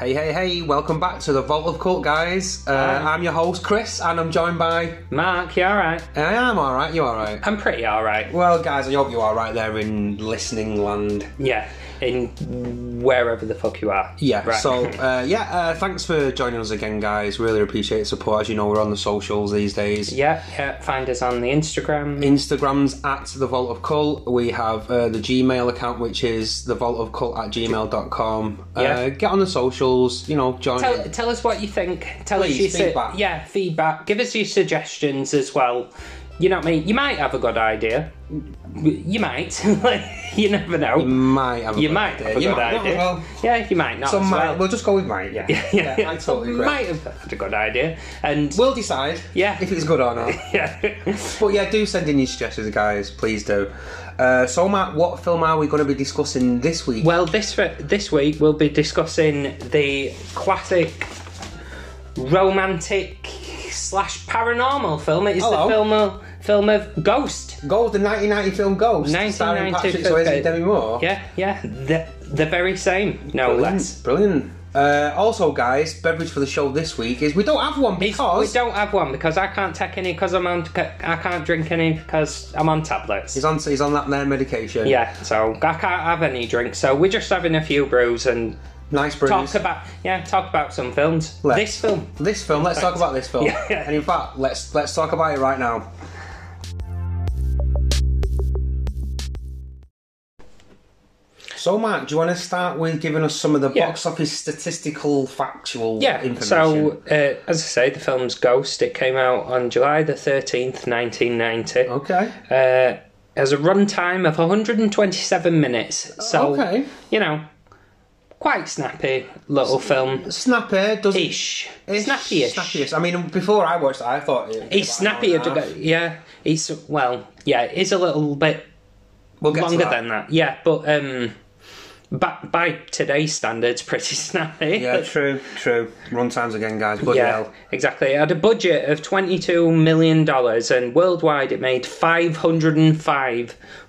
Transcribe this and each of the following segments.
Hey, hey, hey, welcome back to the Vault of Cult, guys. Uh, I'm your host, Chris, and I'm joined by. Mark, you alright? I am alright, you alright? I'm pretty alright. Well, guys, I hope you are right there in listening land. Yeah, in wherever the fuck you are. Yeah, Right. so, uh, yeah, uh, thanks for joining us again, guys. Really appreciate the support. As you know, we're on the socials these days. Yeah, yeah, find us on the Instagram. Instagram's at the Vault of Cult. We have uh, the Gmail account, which is the Vault of Cult at gmail.com. Uh, Yeah. get on the socials, you know, join. Tell, tell us what you think. Tell Please, us your su- feedback. yeah, feedback. Give us your suggestions as well. You know what I mean? You might have a good idea. You might. you never know. You might have a You good might idea. have a You good might idea. well. Yeah, you might not. Some as might. well. We'll just go with might, yeah. yeah, I totally agree. might have had a good idea. And We'll decide Yeah. if it's good or not. yeah. but yeah, do send in your suggestions, guys. Please do. Uh, so, Matt, what film are we going to be discussing this week? Well, this this week we'll be discussing the classic romantic slash paranormal film. It is Hello. the film of, film of Ghost. Ghost, the 1990 film Ghost, starring 1990 Patrick Swayze and Demi Moore. Yeah, yeah, the the very same, no Brilliant. less. Brilliant. Uh, also, guys, beverage for the show this week is we don't have one because we don't have one because I can't take any because I'm on. I can't drink any because I'm on tablets. he's on he's on that there medication. Yeah, so I can't have any drinks. So we're just having a few brews and Nice brews. talk about yeah, talk about some films. Let's. This film. This film. Let's talk about this film. Yeah. And in fact, let's let's talk about it right now. So, Mark, do you want to start with giving us some of the Yeah. box office statistical, factual Yeah, information? so uh, as I say, the film's Ghost. It came out on July the 13th, 1990. okay. Uh, has a runtime of 127 minutes. So, okay. you know, quite snappy little film. Snappy does Ish. Ish, Snappy-ish. Snappiest. I mean, before I watched it, I thought it. It's snappy. Yeah, it's, well, yeah, it's a little bit We'll longer that. than that. Yeah, but um, by, by today's standards, pretty snappy. Yeah, true, true. Run times again, guys. Bloody Yeah, hell. exactly. It had a budget of $22 million and worldwide it made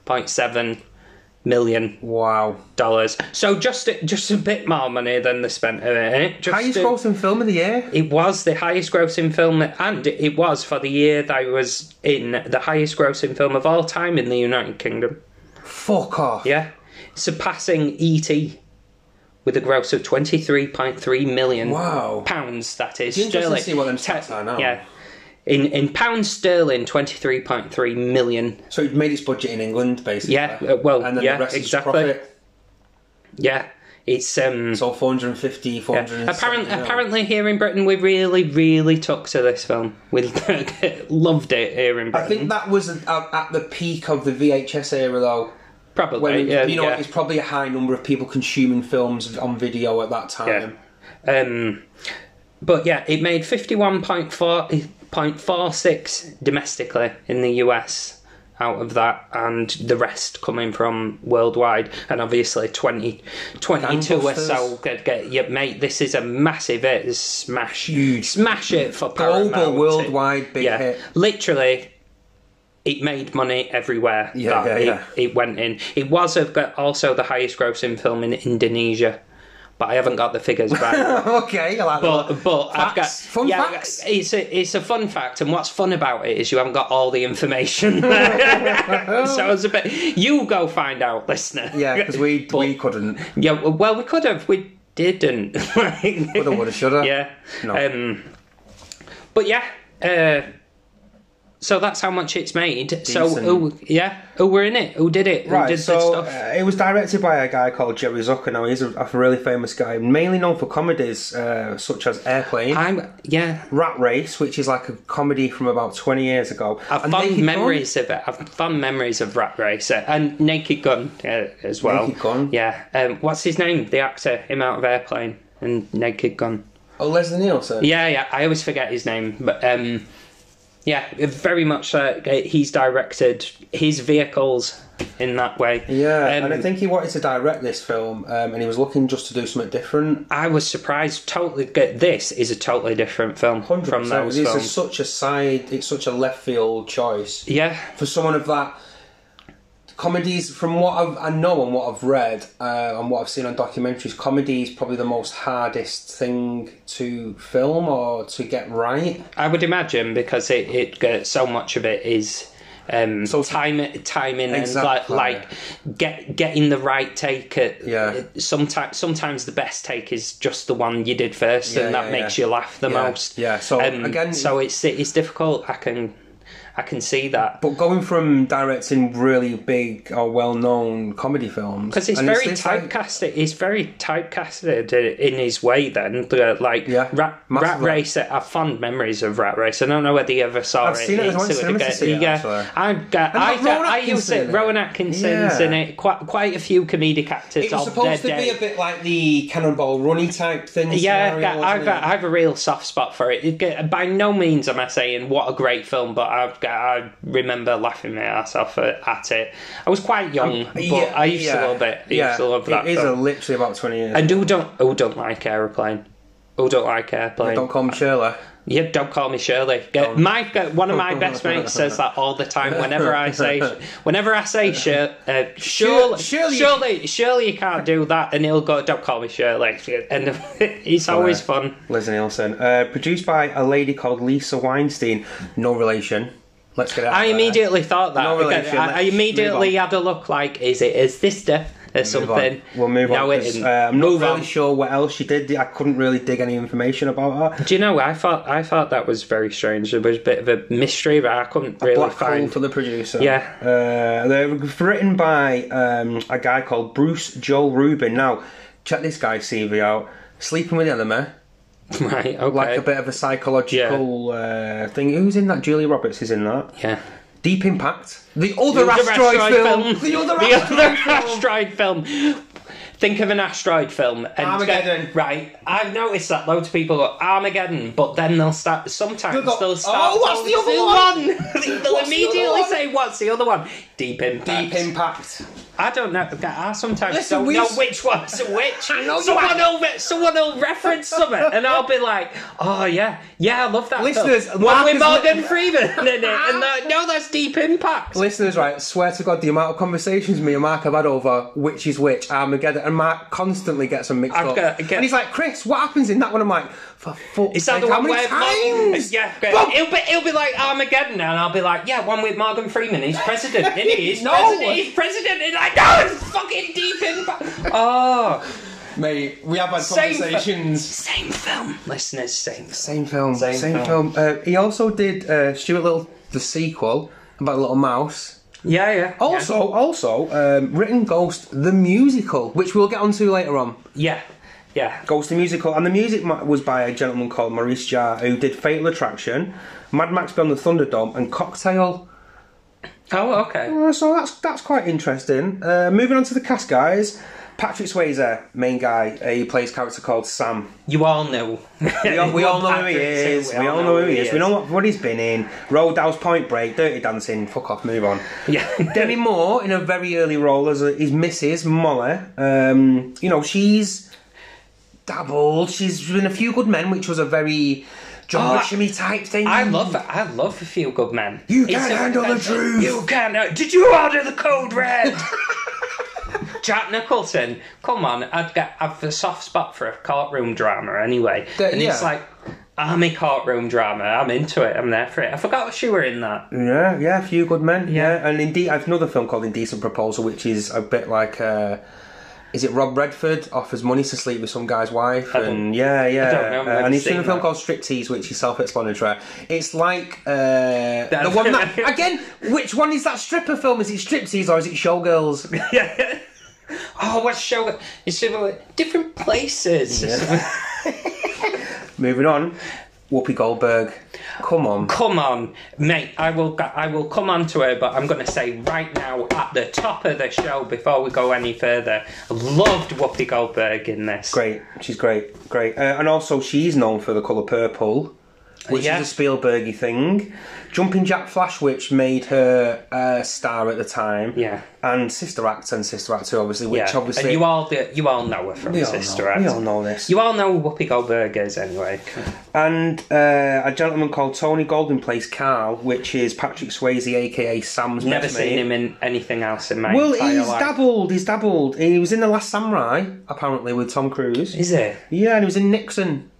$505.7 million. Wow. So just a, just a bit more money than they spent on it. Eh? Just Highest a- grossing film of the year. It was the highest grossing film, and it was for the year that I was in the highest grossing film of all time in the United Kingdom. Fuck off. Yeah, surpassing E.T. with a gross of twenty three point three million Wow. pounds. That is Be interesting to sterling. see what them stats are now. Yeah, in in pounds sterling, twenty three point three million. So it made its budget in England, basically. Yeah, uh, well, and then yeah, the rest exactly. is profit. Yeah, it's um. So 450, 470 Apparently, mil. apparently, here in Britain, we really, really took to this film. We loved it here in Britain. I think that was at, at the peak of the VHS era, though. Probably. When yeah, you know, yeah. it's probably a high number of people consuming films on video at that time. Um, but yeah, it made fifty one point four point four six domestically in the US out of that, and the rest coming from worldwide, and obviously 20, 22 or so. Get, get, yeah, mate, this is a massive hit. Smash, Huge. smash it for Global, Paramount. worldwide, big yeah, hit. literally. It made money everywhere. Yeah, that yeah, it, yeah. it went in. It was a, also the highest grossing film in Indonesia, but I haven't got the figures right. okay, I like But that. but I've got Facts. Fun yeah, facts. It's a it's a fun fact, and what's fun about it is you haven't got all the information. so it's a bit. You go find out, listener. Yeah, because we But- we couldn't. yeah. Well, we could have. We didn't. Coulda, woulda, shoulda. Yeah. No. Um. But yeah. Uh, so that's how much it's made. So who? Yeah. Who were in it? Who did it? Who Right, did so stuff? uh, it was directed by a guy called Jerry Zucker. Now he's a, a really famous guy, mainly known for comedies uh, such as Airplane, I'm. Yeah. Rat Race, which is like a comedy from about twenty years ago. I've and fond Naked Gun. memories of it. I've fond memories of Rat Race uh, and Naked Gun uh, as well. Naked Gun? Yeah. Um, what's his name? The actor, him out of Airplane and Naked Gun. Oh, Leslie Nielsen. Yeah, yeah. I always forget his name, but um, yeah, very much. Uh, he's directed his vehicles in that way. Yeah, Um, and I think he wanted to direct this film, um, and he was looking just to do something different. I was surprised. Totally, get this is a totally different film Hundred from percent. those This is films. such a side. It's such a left field choice yeah, for someone of that comedies from what I've, I know and what I've read uh, and what I've seen on documentaries, comedy is probably the most hardest thing to film or to get right. I would imagine because it, it uh, so much of it is um, So- time timing Exactly. and like, like get getting the right take. At, Yeah. Sometimes sometimes the best take is just the one you did first, Yeah, and that yeah, makes yeah. you laugh the most. yeah. So, Um, again- so it's it's difficult. I can I can see that. But going from directing really big or well-known comedy films Because it's very it's like- typecasted. He's very typecasted in his way. Then, Uh, like Yeah, Rat, Rat. Race. I have fond memories of Rat Race. I don't know whether you ever saw I've it. seen it. I It's went to sort cinema of to see it, yeah. I, And I, Rowan I used Atkinson it. Rowan Atkinson's Yeah. in it. Quite quite a few comedic actors. It was supposed to their be a bit like the Cannonball Runny type thing. Yeah, scenario, I've. I have a real soft spot for it. it. By no means am I saying what a great film, but I've I remember laughing my ass off at, it. I was quite young, but Yeah, I used yeah, to love it. I yeah, used to love that It is a, literally about twenty years. And who don't who don't like aeroplane? Who don't like airplane? Don't call me Shirley. Yeah, don't call me Shirley. Get, my one of my best mates says that all the time. Whenever I say, whenever I say Shir, uh, Shirley, Shirley- Shirley, Shirley, you can't do that, and he'll go, "Don't call me Shirley," and it's always fun. Liz Nielsen. Uh, produced by a lady called Lisa Weinstein. No relation. Let's get it. out I immediately thought that. No relation, I, I immediately had a look like, is it his sister or Move something? on. We'll move on. it 'cause, didn't. uh, I'm not Move really on. sure what else she did. I couldn't really dig any information about her. Do you know? I thought I thought that was very strange. There was a bit of a mystery, but I couldn't really Black hole find. for the producer. Yeah. Uh, they were written by um, a guy called Bruce Joel Rubin. Now, check this guy's CV out. Sleeping with the Enemy, right. Okay. like a bit of a psychological uh, thing. Who's in that? Julia Roberts is in that. yeah. Deep Impact. The other The asteroid, asteroid film. The other The asteroid other film. asteroid film. Think of an asteroid film and Armageddon. right, I've noticed that loads of people go Armageddon, but then they'll start. Sometimes They'll go, they'll start. "Oh, what's the other one? they'll What's the immediately one? say, "What's the other one?" Deep Impact. Deep Impact. I don't know. I sometimes Listen, don't we know used- which one's which. I know someone, will, re- someone will reference something, and I'll be like, "Oh yeah, yeah, I love that." Listeners, film. one Mark with Morgan li- Freeman in it, and that, no, that's Deep Impact. Listeners, right, swear to God, the amount of conversations me and Mark have had over which is which, Armageddon, and Mark constantly gets them mixed I've up. got- get- and he's like, Chris, what happens in that one? I'm like, for fuck's sake, the how one many times? yeah, Boom! it'll be it'll be like Armageddon, and I'll be like, yeah, one with Morgan Freeman. He's president, he? He's No. president. He's president, and I know it's fucking Deep Impact. Oh, Mate, we have had Same conversations. same film, listeners, same. film. Same film, Same same, film. film. Uh, he also did uh, Stuart Little, the sequel about a little mouse. Yeah, yeah. Also, also um, written Ghost the musical, which we'll get onto later on. yeah, yeah. Ghost the musical, and the music ma- was by a gentleman called Maurice Jarre, who did Fatal Attraction, Mad Max Beyond the Thunderdome, and Cocktail. Oh, okay. Uh, so that's that's quite interesting. Uh, moving on to the cast, guys. Patrick Swayze, main guy, uh, he plays a character called Sam. You all know. We all, we all know who he is. We all know who he is. We know what, what he's been in. Roadhouse, Point Break, Dirty Dancing. Fuck off, move on. Yeah. Demi Moore in a very early role as a, his Mrs. Molly. Um, you know, she's dabbled. She's been a few good men, which was a very John Oh, Buscemi type thing. I love I love a feel good man. You can't handle the truth. You can't. Did you order the code red? Jack Nicholson, come on! I've got I've a soft spot for a courtroom drama anyway, The- and it's yeah. like army courtroom drama. I'm into it. I'm there for it. I forgot she were in that. Yeah, yeah, a few good men. Yeah, Yeah. and indeed, I've another film called Indecent Proposal, which is a bit like. Uh, is it Rob Redford offers money to sleep with some guy's wife? don't- And yeah, yeah. don't know, Uh, and he's in a film that. called Striptease, which is self-explanatory. It's like uh, the one that again. Which one is that stripper film? Is it Striptease or is it Showgirls? yeah. Oh, what show? It's sort different places. Moving on, Whoopi Goldberg. Come on. Come on, mate. I will. I will come on to her, but I'm going to say right now at the top of the show before we go any further. I loved Whoopi Goldberg in this. Great, she's great, great, uh, and also she's known for the color purple. Which Yeah. is a Spielbergy thing. Jumping Jack Flash, which made her a star at the time. Yeah. And Sister Act and Sister Act 2, obviously, which yeah, obviously. and you all you all know her from Sister know, Act. we all know this. You all know who Whoopi Goldberg is anyway. And uh, a gentleman called Tony Goldwyn plays Carl, which is Patrick Swayze, aka Sam's Never seen mate. him in anything else in my Well, he's life. dabbled. He's dabbled. He was in The Last Samurai, apparently, with Tom Cruise. Is it? Yeah, and he was in Nixon.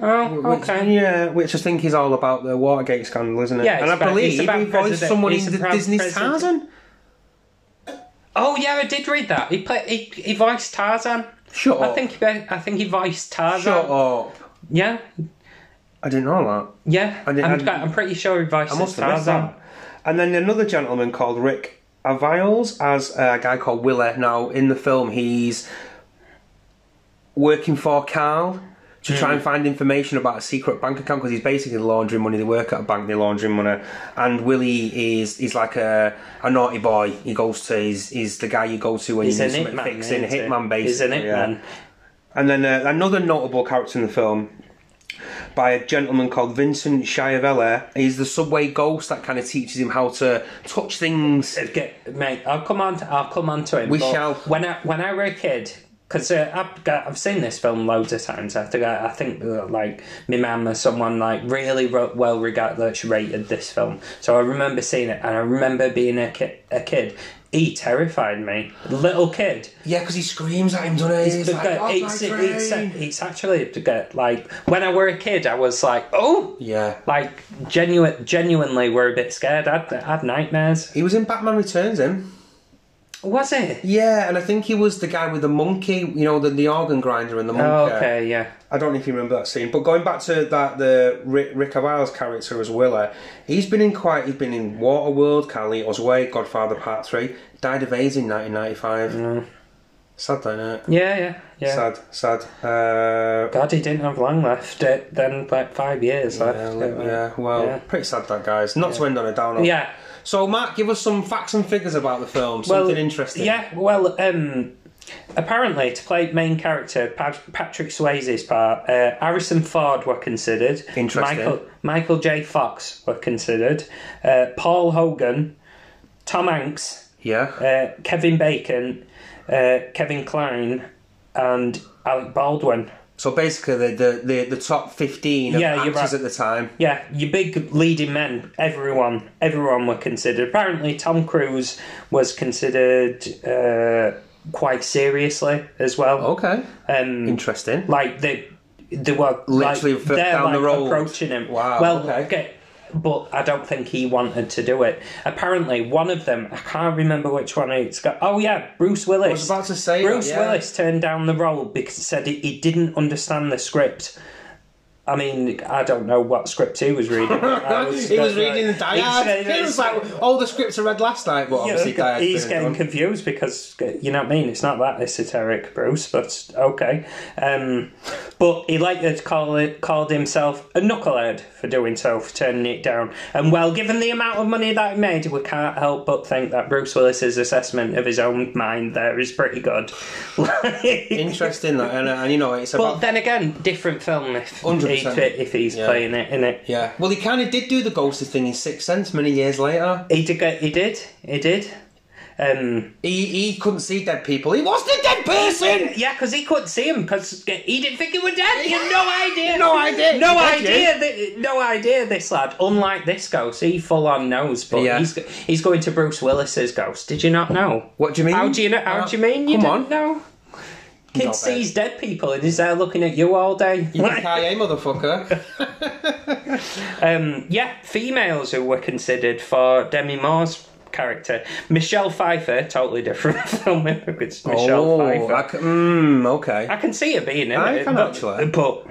Oh, Which, okay. Yeah, which I think is all about the Watergate scandal, isn't it? Yeah, and it's I about- believe it's about he voiced someone in the Disney's president- Tarzan. Oh yeah, I did read that. He played. He, he voiced Tarzan. Shut I up. think. He, I think he voiced Tarzan. Shut up. Yeah, I didn't know that. yeah. I didn't- I'm, I'm pretty sure he voiced I must have Tarzan. that. And then another gentleman called Rick Aviles as a guy called Willer. Now, in the film, he's working for Carl to try and find information about a secret bank account because he's basically laundering money. They work at a bank, they're laundering money. And Willie is he's like a, a naughty boy. He goes to he's, he's the guy you go to when He's you need something fixing. Hitman, basically. He's yeah. hitman. And then uh, another notable character in the film by a gentleman called Vincent Schiavelli. He's the subway ghost that kind of teaches him how to touch things. Get, mate, I'll come on. To, I'll come on to him. We shall. When I when I were a kid, because uh, I've I've seen this film loads of times. I think I, I think uh, like my mum or someone like really well regarded that she rated this film. So I remember seeing it, and I remember being a kid. A kid. He terrified me. Little kid. Yeah, because he screams at him, doesn't he? He's But like, "Oh, it's, my it's, it's actually to get like when I were a kid, I was like, oh, Yeah. like genuine, genuinely, were a bit scared. I had, nightmares. He was in Batman Returns, him. Was it? Yeah, and I think he was the guy with the monkey, you know, the, the organ grinder and the Oh, monkey. okay, yeah. I don't know if you remember that scene, but going back to that, the Rick, Rick Aviles character as Willer, he's been in quite, he's been in Waterworld, Carlito's Way, Godfather Part 3, died of AIDS in 1995. Sad, isn't it? Yeah, yeah, yeah. Sad, sad. Uh, God, he didn't have long left. Uh, then like five years yeah, left. yeah, well, Yeah. pretty sad that, guys. Not to end on a downer. Yeah. So, Mark, give us some facts and figures about the film, something Well, interesting. Yeah. Well, um, apparently to play main character Pat- Patrick Swayze's part, uh, Harrison Ford were considered. Interesting. Michael Michael J. Fox were considered. Uh, Paul Hogan, Tom Hanks, Yeah. uh, Kevin Bacon, uh, Kevin Kline, and Alec Baldwin. So basically, the the, the, the top fifteen of Yeah, actors right. at the time. Yeah, your big leading men, everyone, everyone were considered. Apparently, Tom Cruise was considered uh, quite seriously as well. Okay, Um, interesting. like they, they were Literally like, down the like road. approaching him. Wow, Well, okay. But I don't think he wanted to do it. Apparently, one of them, I can't remember which one it's got. Oh yeah, Bruce Willis. I was about to say that, Bruce yeah. Willis turned down the role because he said he, he didn't understand the script. I mean, I don't know what script he was reading. Was he was reading the diary. He was like, all the scripts I read last night, but obviously know, He's getting confused because, you know what I mean? It's not that esoteric, Bruce, but okay. Um, but he liked to call it, called himself a knucklehead for doing so, for turning it down. And well, given the amount of money that he made, we can't help but think that Bruce Willis's assessment of his own mind there is pretty good. Interesting, that, and, uh, and, you know, it's about... But then again, different film. 100% it if he's yeah. playing it, in it, Yeah. Well, he kind of did do the ghost thing in Sixth Sense many years later. He did. Get, he did. He did. Um, he he couldn't see dead people. He wasn't a dead person. Yeah, because he couldn't see him because he didn't think he was dead. He had no idea. no idea. No idea. Th- no idea. This lad, unlike this ghost, he full on knows. But yeah. he's he's going to Bruce Willis's ghost. Did you not know? What do you mean? How do you know? How uh, do you mean? You come on. Know? Kid Not sees dead people and is there looking at you all day. Yippee-ki-yay, motherfucker. um, yeah, females who were considered for Demi Moore's character. Michelle Pfeiffer, totally different film. It's Michelle oh, Pfeiffer. I mm, okay. I can see her being in I it. can but, actually. But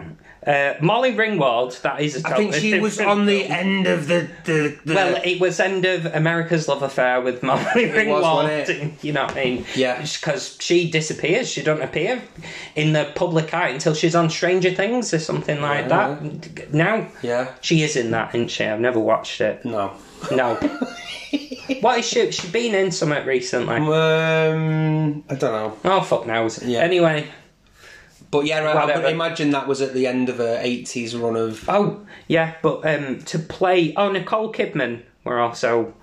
uh, Molly Ringwald, that is a I think she was on the film. end of the the. the Well, it was end of America's Love Affair with Molly Ringwald. wasn't You know what I mean? Yeah. Because she disappears. She don't appear in the public eye until she's on Stranger Things or something like that. Now, yeah. she is in that, isn't she? I've never watched it. No. No. what is she? She's been in something recently. Um, I don't know. Oh fuck knows. Yeah. Anyway, But yeah, I, I would imagine that was at the end of a eighties run of. Oh, yeah, but um, to play. Oh, Nicole Kidman were also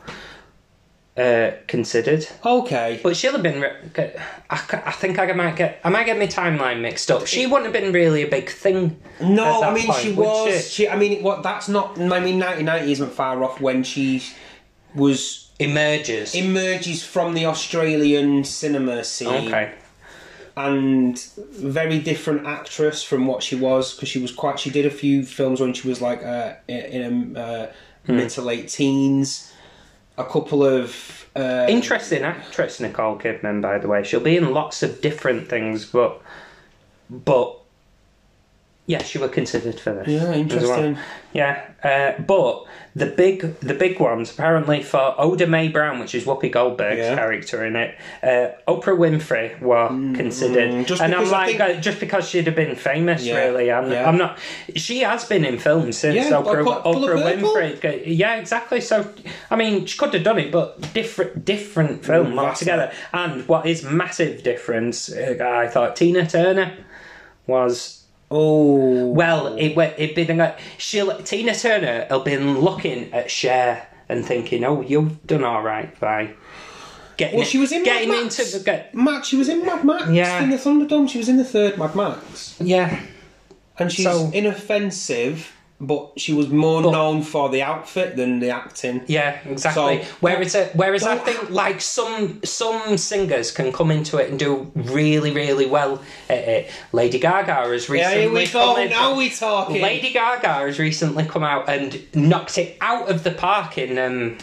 uh, considered. Okay. But she'll have been. re- I, I think I might get. I might get my timeline mixed up. She wouldn't have been really a big thing. No, I mean point, she was. She? I mean, what? That's not. I mean, nineteen ninety isn't far off when she was emerges. emerges from the Australian cinema scene. okay. And very different actress from what she was because she was quite. She did a few films when she was like uh, in uh, Hmm. mid to late teens. A couple of uh, Interesting actress, Nicole Kidman. By the way, she'll be in lots of different things, but but yeah, you were considered for this. yeah, as well. interesting. Yeah, uh, but the big the big ones apparently for Oda Mae Brown, which is Whoopi Goldberg's Yeah. character in it. Uh, Oprah Winfrey were considered, Mm, and I'm like think- uh, just because she'd have been famous, Yeah, really. I'm, yeah. I'm not. She has been in films since Yeah, Oprah, like Oprah Winfrey. Yeah, exactly. So I mean, she could have done it, but different different film Mm, altogether. And what is massive difference? Uh, I thought Tina Turner was Oh, well, it. It been like she'll Tina Turner have been looking at Cher and thinking, "Oh, you've done all right by getting Well, she was in getting Mad Max. into the get, Matt, she was in Mad Max Yeah. in the Thunderdome. She was in the third Mad Max, yeah, and she's So- inoffensive, but she was more But- known for the outfit than the acting. yeah, exactly. So- whereas it, whereas I think like some some singers can come into it and do really really well at it. Lady Gaga has Yeah, recently we come in- Now we talking. Lady Gaga has recently come out and knocked it out of the park in um,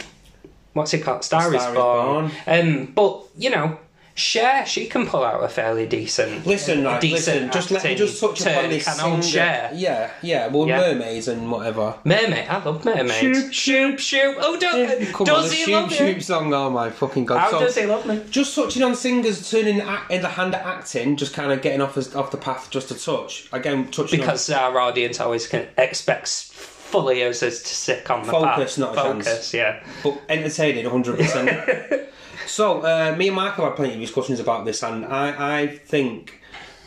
what's it called? Star, is Star is Born. Um, but you know, Cher, she can pull out a fairly decent. Listen, right, decent listen. Just let me just touch upon this. Can old. Cher. Yeah, yeah. Well, Yeah. mermaids and whatever. Mermaid, I love mermaids. Shoop, shoop, shoop. Oh, do, Come does on, he shoot, love shoot me? song. Oh my fucking god! How So, does he love me? Just touching on singers turning act, in the hand at acting, just kind of getting off as, off the path just a touch. Again, touching Because our audience always can, expects fully as to stick on the Focus, path. not a focus. chance. Yeah. but entertaining, hundred percent. So, uh, me and Michael had plenty of discussions about this, and I, I think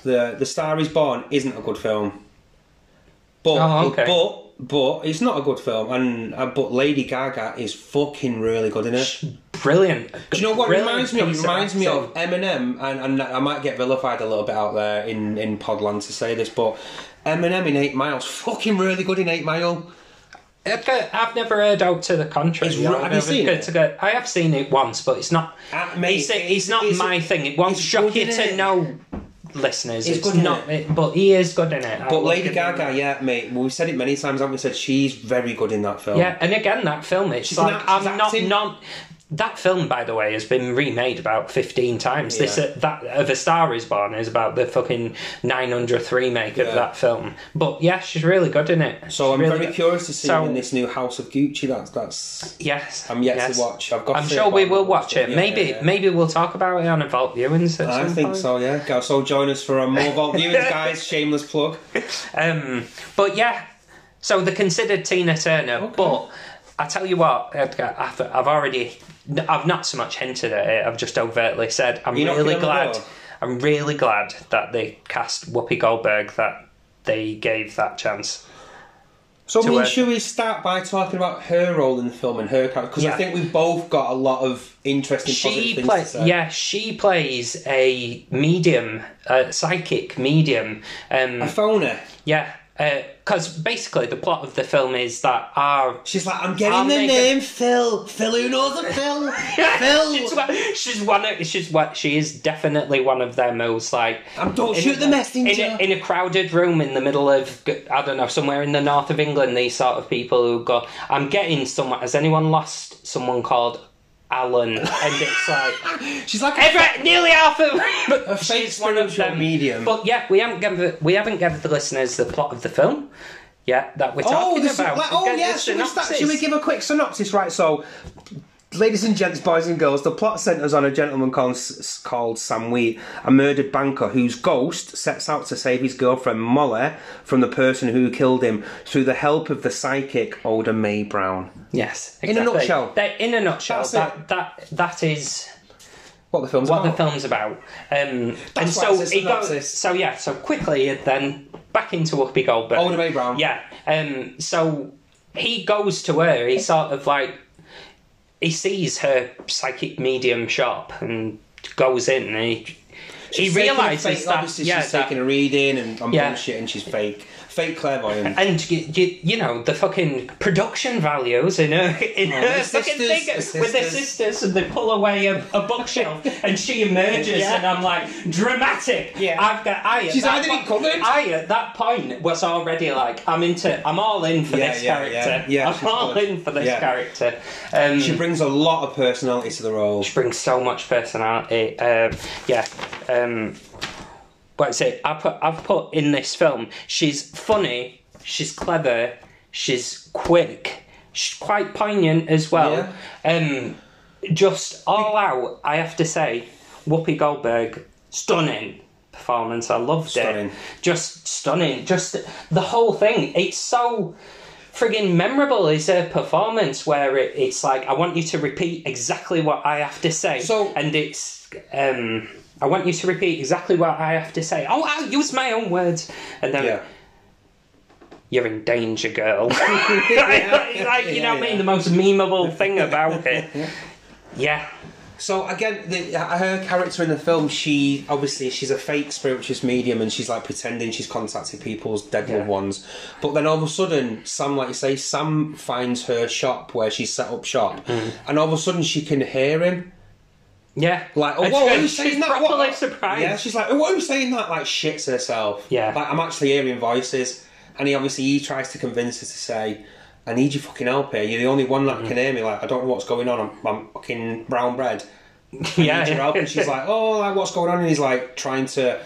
the the Star Is Born isn't a good film. But Oh, okay. but but it's not a good film, and uh, but Lady Gaga is fucking really good in it. Brilliant. Do you know what Brilliant reminds me of? It reminds me of. Eminem, and, and I might get vilified a little bit out there in, in Podland to say this, but Eminem in Eight Miles, fucking really good in Eight Mile. Okay, I've never heard out to the contrary. It's right- I've you seen good it? to go- I have seen it once, but it's not. Uh, mate, it's, it's- it's not it's- my thing. It won't shock you innit? to know, listeners. It's It's, good, innit? not. It, but he is good in it. But will Lady give him Gaga, yeah, mate. Well, we've said it many times, haven't we? Said she's very good in that film. Yeah, and again, that film, it's She's like act- she's I'm not not. That film, by the way, has been remade about fifteen times. This uh, that of A Star Is Born is about the fucking nine hundredth remake of that film. But yeah, she's really good in it. So She's I'm really very good. curious to see So- in this new House of Gucci. That's that's. Yes, I'm yet yes. to watch. I've got. I'm sure we will watch but it. yeah, maybe, yeah. maybe we'll talk about it on a Vault Viewings. I think point. so. Yeah. So join us for a more Vault viewings, guys. Shameless plug. Um, but yeah, so the considered Tina Turner. But I tell you what, Edgar, I've, I've already, I've not so much hinted at it. I've just overtly said I'm You're really glad. I'm really glad that they cast Whoopi Goldberg. That they gave that chance. So, I mean, a- should we start by talking about her role in the film and her character? Because Yeah. I think we've both got a lot of interesting She positive things plays, to say. yeah, she plays a medium, a psychic medium. Um, A phoner. yeah, because basically the plot of the film is that our She's like, I'm getting the name Phil. Phil, who knows a Phil? she's, Phil. one, she's one of she's what she is definitely one of them who's like Um, don't shoot the messenger. in a, in a crowded room in the middle of I don't know somewhere in the north of England these sort of people who go I'm getting someone has anyone lost someone called Alan and it's like She's like a Everett, nearly half of A fake she's one of spiritual them medium. but yeah we haven't given we haven't given the listeners the plot of the film Yeah, that we're Oh, talking the, about like, oh Get yeah. Should we, start, should we give a quick synopsis? Right. So, ladies and gents, boys and girls, the plot centres on a gentleman called, called Sam Wheat, a murdered banker whose ghost sets out to save his girlfriend Molly from the person who killed him through the help of the psychic Oda Mae Brown. Yes, In a exactly. nutshell. That- in a nutshell, That's that, that that is what the film's what about. the film's about. Um, and so he goes. So yeah. So quickly then back into Whoopi Goldberg. Oda Mae Brown. Yeah. Um, so he goes to her. He sort of like he sees her psychic medium shop and goes in and he he She's taking a realizes fake- that obviously yeah she's that, taking a reading and, and Yeah. bullshit, and she's fake, fake clairvoyant. and you, you, you know the fucking production values in her in Oh, her the fucking sisters, thing with the sisters. and they pull away a, a bookshelf and she emerges Yeah. and I'm like dramatic. Yeah. I've got I She's it po- covered. I at that point was already like I'm into I'm all in for Yeah, this yeah, character. yeah. I'm all good. in for this character. Um, She brings a lot of personality to the role. she brings so much personality. Um, yeah. Um, what is it? I put I've put in this film. She's funny. She's clever. She's quick. She's quite poignant as well. Um, just all out. I have to say, Whoopi Goldberg, stunning performance. I loved Stunning. it. Just stunning. Just the whole thing. It's so friggin' memorable is her performance where it, it's like I want you to repeat exactly what I have to say. So- and it's um I want you to repeat exactly what I have to say. Oh, I'll use my own words. And then Yeah. you're in danger, girl. like, you know what I mean? The most memeable thing about it. Yeah. So again, the, her character in the film, she obviously she's a fake spiritualist medium, and she's like pretending she's contacted people's dead Yeah. loved ones. But then all of a sudden, Sam, like you say, Sam finds her shop where she's set up shop, Mm. and all of a sudden she can hear him. Yeah. Like, oh, whoa, who's saying she's that? properly What? surprised. Yeah, she's like, oh, what who's saying that? Like, shits herself. Yeah. Like, I'm actually hearing voices. And he obviously, he tries to convince her to say, I need your fucking help here. You're the only one Mm-hmm. that can hear me. Like, I don't know what's going on. I'm, I'm fucking brown bread. I yeah. need your help. And she's like, oh, like, what's going on? And he's like, trying to.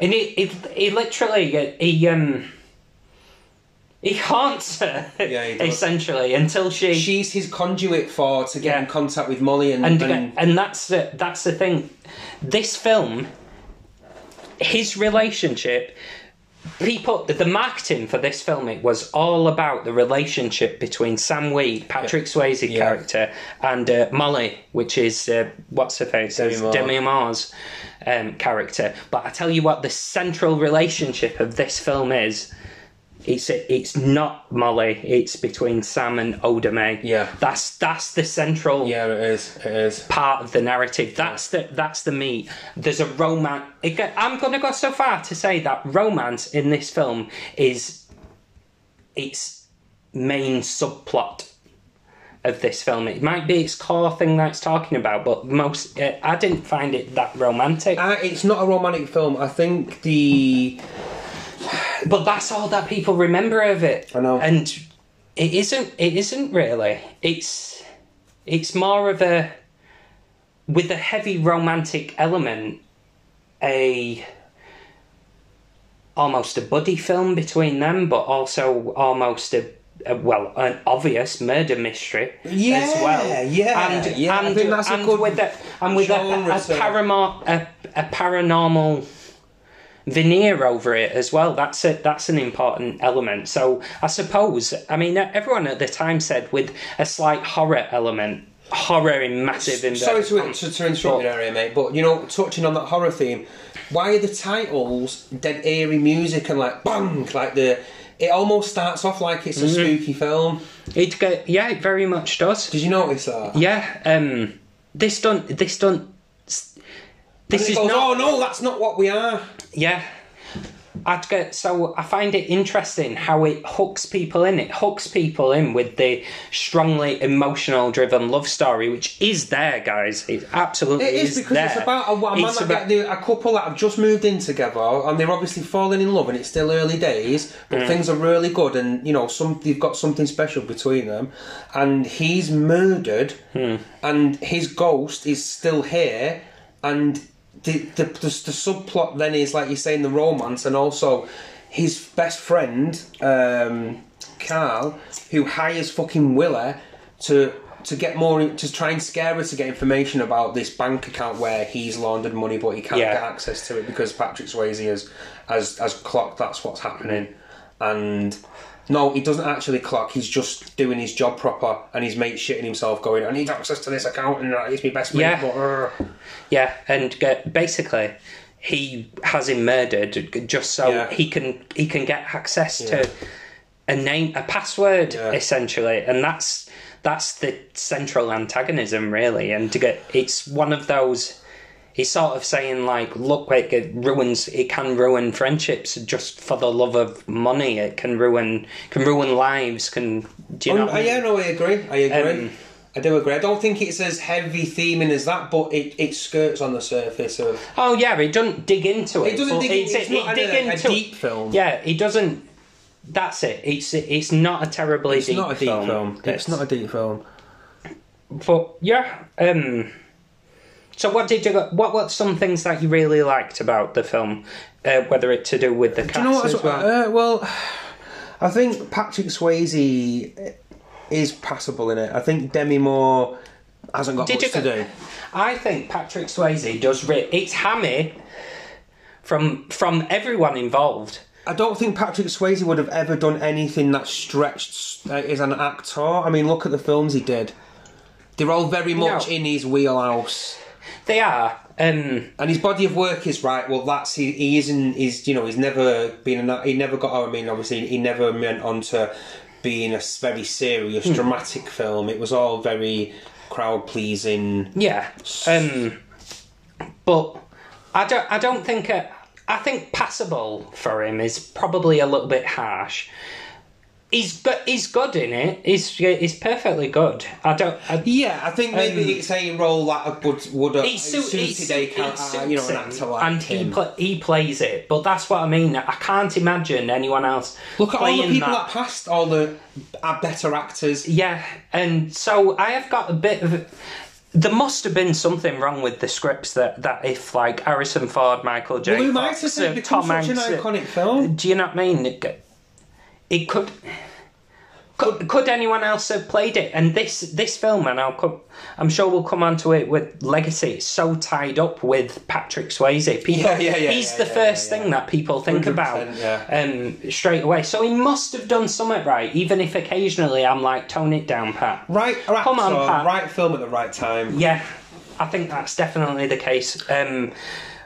And he, he, he literally, he, um, he haunts her, Yeah, he does. essentially, until she, She's his conduit for to get Yeah. in contact with Molly and. and, and, and that's the, that's the thing. This film, his relationship, people, the marketing for this film, it was all about the relationship between Sam Wheat, Patrick Swayze Yeah. character, and uh, Molly, which is, uh, what's her face? Demi Moore. Demi Moore's um, character. But I tell you what, the central relationship of this film is. It's it's not Molly. It's between Sam and Oda Mae. Yeah. that's that's the central yeah, it is. It is. part of the narrative. That's the that's the meat. There's a romance. I'm going to go so far to say that romance in this film is its main subplot of this film. It might be its core thing that it's talking about, but most uh, I didn't find it that romantic. Uh, it's not a romantic film. I think the. But that's all that people remember of it. I know. And it isn't it isn't really. It's it's more of a with a heavy romantic element, a almost a buddy film between them, but also almost a, a well, an obvious murder mystery as well. yeah, and yeah, I and, think that's a good with a, and with a, a, paramo- a, a paranormal veneer over it as well. That's a, that's an important element. So I suppose I mean everyone at the time said with a slight horror element, horror in massive. Sorry to, to, to interrupt you there, mate, but you know, touching on that horror theme, why are the titles dead eerie music and like bang, like the. It almost starts off like it's a Mm-hmm. spooky film. It go, yeah, it very much does. Did you notice that? Yeah, um, this don't this don't. This is goes, not. oh no, that's not what we are. Yeah. I'd get so I find it interesting how it hooks people in. It hooks people in with the strongly emotional driven love story, which is there, guys. It absolutely It is because there. it's about a, a man It's about- get, a couple that have just moved in together and they're obviously falling in love and it's still early days, but Mm. things are really good and you know some they've got something special between them, and he's murdered, Hmm. and his ghost is still here, and the the, the the subplot then is like you're saying the romance and also his best friend um, Carl who hires fucking Willa to to get more to try and scare her to get information about this bank account where he's laundered money but he can't Yeah. get access to it because Patrick Swayze has has has clocked that's what's happening and No, he doesn't actually clock. He's just doing his job proper, and his mate shitting himself, going, "I need access to this account, and it's my best mate." Yeah. But, uh, Yeah, and uh, basically, he has him murdered just so Yeah. he can he can get access Yeah. to a name, a password, Yeah. essentially, and that's that's the central antagonism, really. And to get it's one of those. He's sort of saying like, look, like it ruins, it can ruin friendships just for the love of money. It can ruin, can ruin lives. Can do you know? Oh, I mean? yeah, no, I agree. I agree. Um, I do agree. I don't think it's as heavy theming as that, but it, it skirts on the surface of. Oh yeah, it doesn't dig into it. It doesn't dig. it's- It's, it- not a, dig a into- deep film. Yeah, it doesn't. That's it. It's it's not a terribly it's deep, not a deep film. It's, It's not a deep film. But yeah. Um, so what did you? go- What what some things that you really liked about the film? Uh, whether it to do with the cast you know as well. well? Uh, well, I think Patrick Swayze is passable in it. I think Demi Moore hasn't got Did much to do. I think Patrick Swayze does. Re- it's hammy from from everyone involved. I don't think Patrick Swayze would have ever done anything that stretched uh, as an actor. I mean, look at the films he did. They're all very much No. in his wheelhouse. They are. Um, And his body of work is right. Well, that's he. He isn't. He's you know. He's never been. An, he never got. I mean, obviously, he never went on to being a s- very serious, Hmm. dramatic film. It was all very crowd pleasing. Yeah. Um, but I don't. I don't think. Uh, I think passable for him is probably a little bit harsh. He's good. He's good in it. He's he's perfectly good. I don't. I, Yeah, I think maybe Um, it's a role that would would have he he suited suit- a he uh, suits you know an actor like and he him. pla he plays it. But that's what I mean. I can't imagine anyone else. Look at all the people that. that passed, all the uh, better actors. Yeah, and so I have got a bit of. There must have been something wrong with the scripts that, that if like Harrison Ford, Michael J. Blue Fox, Mice uh, has Tom such an Hanks, uh, iconic film. Do you know what I mean? It, could. Could, could anyone else have played it? And this this film, and I'll come, I'm sure we'll come on to it with Legacy. It's so tied up with Patrick Swayze. People, Yeah, yeah, yeah, he's the first thing that people think about um, straight away. So he must have done something right, even if occasionally I'm like, tone it down, Pat. Right, right, Come on, Pat. right film at the right time. Yeah, I think that's definitely the case. Um,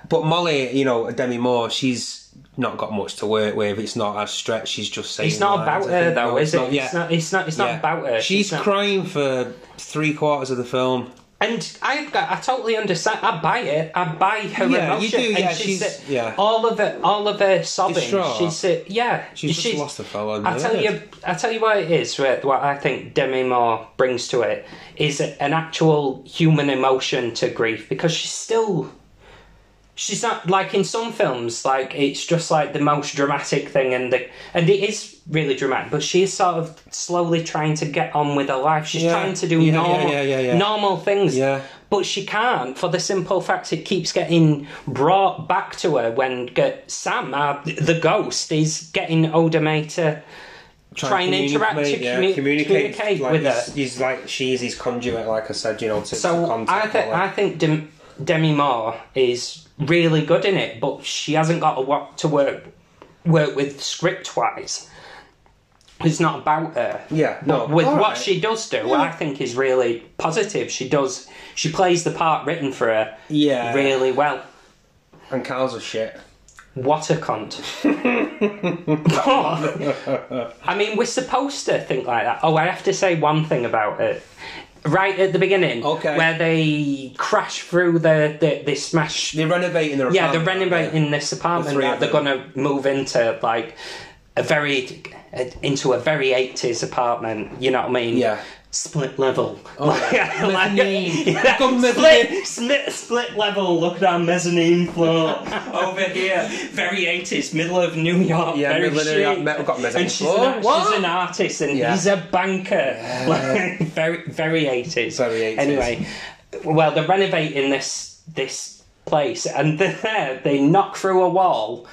But Molly, you know, Demi Moore, she's not got much to work with. It's not as stretched. She's just saying. it's not lines, about her though, No, is it's it? not, yeah. It's not. It's not. It's not Yeah. about her. She's It's not- crying for three quarters of the film. And I, I totally understand. I buy it. I buy her Yeah, you do, yeah, and she's, she's- yeah. all of it, all of her sobbing. Distraught. She's uh, yeah. She's just lost her fellow I tell you, I tell you what it is. What I think Demi Moore brings to it is an actual human emotion to grief because she's still. She's not like in some films, like it's just like the most dramatic thing, and the and it is really dramatic. But she's sort of slowly trying to get on with her life. She's Yeah. trying to do Yeah, normal, yeah, normal things. Yeah. But she can't for the simple fact it keeps getting brought back to her when get, Sam, uh, the ghost, is getting Oda to try and interact, to communicate, yeah, commu- communicate, communicate like with her. he's, he's like she's his conduit, like I said, you know, to, to So I, contact. th- I think Dem- Demi Moore is really good in it, but she hasn't got a lot to work work with script wise. It's not about her. Yeah, no, But with what right. she does do, I think is really positive. She does. She plays the part written for her. Yeah. Really well. and Carl's a shit. What a cunt. I mean, we're supposed to think like that. Oh, I have to say one thing about it. Right at the beginning, Okay. where they crash through the, the they smash. They're renovating their apartment. Yeah, they're renovating this apartment three that they're going to move into like a very into a very eighties apartment. You know what I mean? Yeah. Split level. Oh, yeah. Like- Mezzanine. yeah, Come mezzanine. split, split, split level. Look at that mezzanine floor over here. Very eighties, middle of New York. Yeah, very middle of New York, chic. me- got mezzanine And she's floor. an, What? she's an artist, and Yeah. he's a banker. Like, very, very eighties. Very 80s. Anyway, well, they're renovating this this place, and there they knock through a wall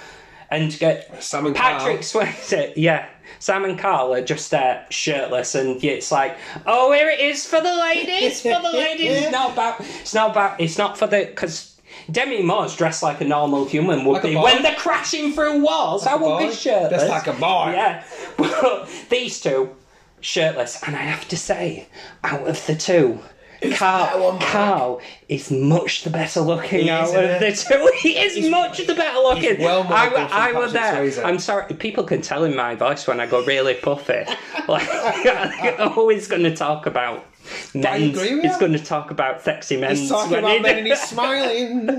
and get Sam and Patrick Swayze. Yeah, Sam and Carl are just uh, shirtless, and it's like, oh, here it is for the ladies, for the ladies. It's not about. It's not about. It's not for the because. Demi Moore's dressed like a normal human would Like be when they're crashing through walls. I a won't be shirtless. Just like a boy. Yeah, But these two, shirtless, and I have to say, out of the two, better Carl, one, Carl is much the better looking He out is, of the two. He is much the better looking. well more I, I was there. Swayze. I'm sorry, people can tell in my voice when I go really puffy. Like, I'm always going to talk about with He's going to talk about sexy men's. He's talking when about he- men and he's smiling.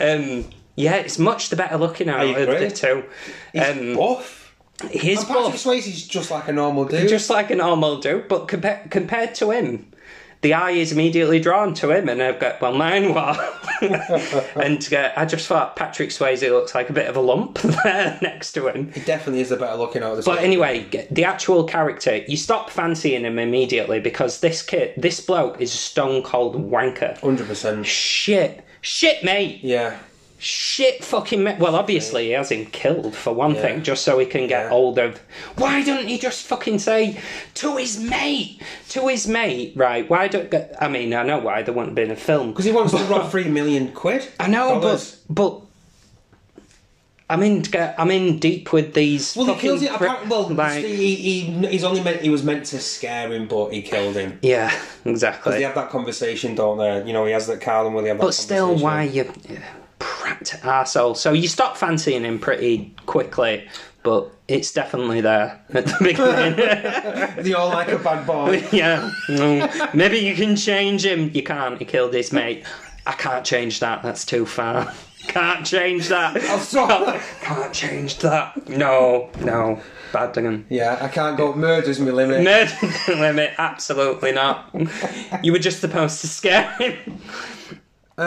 um, yeah, it's much the better looking out of the two. He's Um, buff. his And Patrick buff, Swayze's just like a normal dude. just like a normal dude, but compa- compared to him, the eye is immediately drawn to him, and I've got well, mine was, and uh, I just thought Patrick Swayze looks like a bit of a lump there next to him. he definitely is a better looking out But anyway, the actual character, you stop fancying him immediately because this kid, this bloke, is a stone cold wanker. Hundred percent. Shit, shit, mate. Yeah. Shit fucking me- well obviously he has him killed for one Yeah. thing just so he can get Yeah. hold of why don't he just fucking say to his mate to his mate right why don't I mean I know why there wouldn't have been a film Because he wants to rob three million quid. I know Dollars. but but I'm in I'm in deep with these Well, he kills it. pri- well, like, he, he he's only meant he was meant to scare him, but he killed him. yeah exactly They have that conversation, don't they? You know, he has that Carl and Willie have that But still, why you prat arsehole? So you stop fancying him pretty quickly, but it's definitely there at the beginning. They all like a bad boy. yeah, Mm. maybe you can change him. You can't. He killed his mate. I can't change that. That's too far. Can't change that. I'll stop. Can't change that. No, no. Bad thing. yeah, I can't go. Murder's my limit. Murder limit. Absolutely not. You were just supposed to scare him. Uh,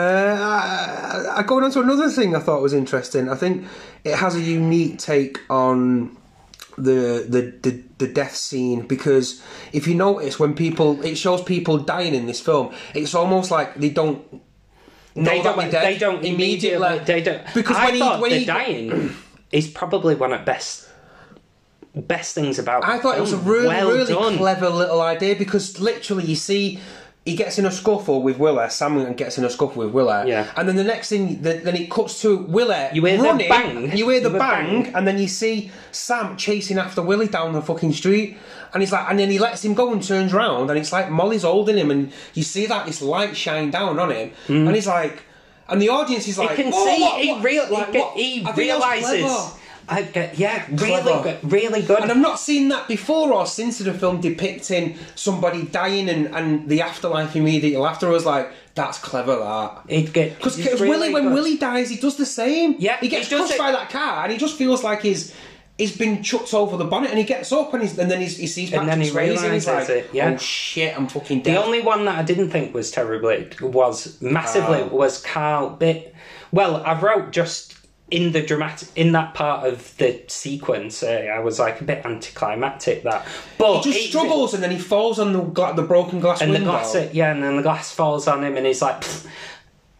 I, I going on to another thing I thought was interesting. I think it has a unique take on the the the, the death scene because if you notice when people it shows people dying in this film, it's almost like they don't. know They that don't. They don't immediately. They don't. because I when he thought when the he dying is probably one of best best things about. I thought it was a really, well really done. clever little idea because literally you see he gets in a scuffle with Willie, Sam gets in a scuffle with Willie, Yeah. and then the next thing, the, then it cuts to Willie You hear the bang. you hear the The bang, bang. and then you see Sam chasing after Willie down the fucking street, and he's like, and then he lets him go and turns around, and it's like Molly's holding him, and you see that this light shine down on him, hmm. and he's like, and the audience is like, He can oh, see. what- he real. Like, he, what? he realizes. I get, yeah, really Clever. good, really good. And I've not seen that before or since in a film depicting somebody dying and, and the afterlife immediately after. I was like, that's clever, that. Get Because really Willie, when good. Willie dies, he does the same. Yeah, he gets he crushed it. by that car, and he just feels like he's he's been chucked over the bonnet, and he gets up, and, he's, and then he's, he sees And Patrick then he Swayze, and he's like, it, yeah. "Oh shit, I'm fucking dead. The only one that I didn't think was terribly was massively Carl. was Carl. Bit well, I wrote just in the dramatic in that part of the sequence. Uh, I was like a bit anticlimactic that, but he just it- struggles, and then he falls on the gla- the broken glass and the glass, yeah, and then the glass falls on him, and he's like, "Pfft."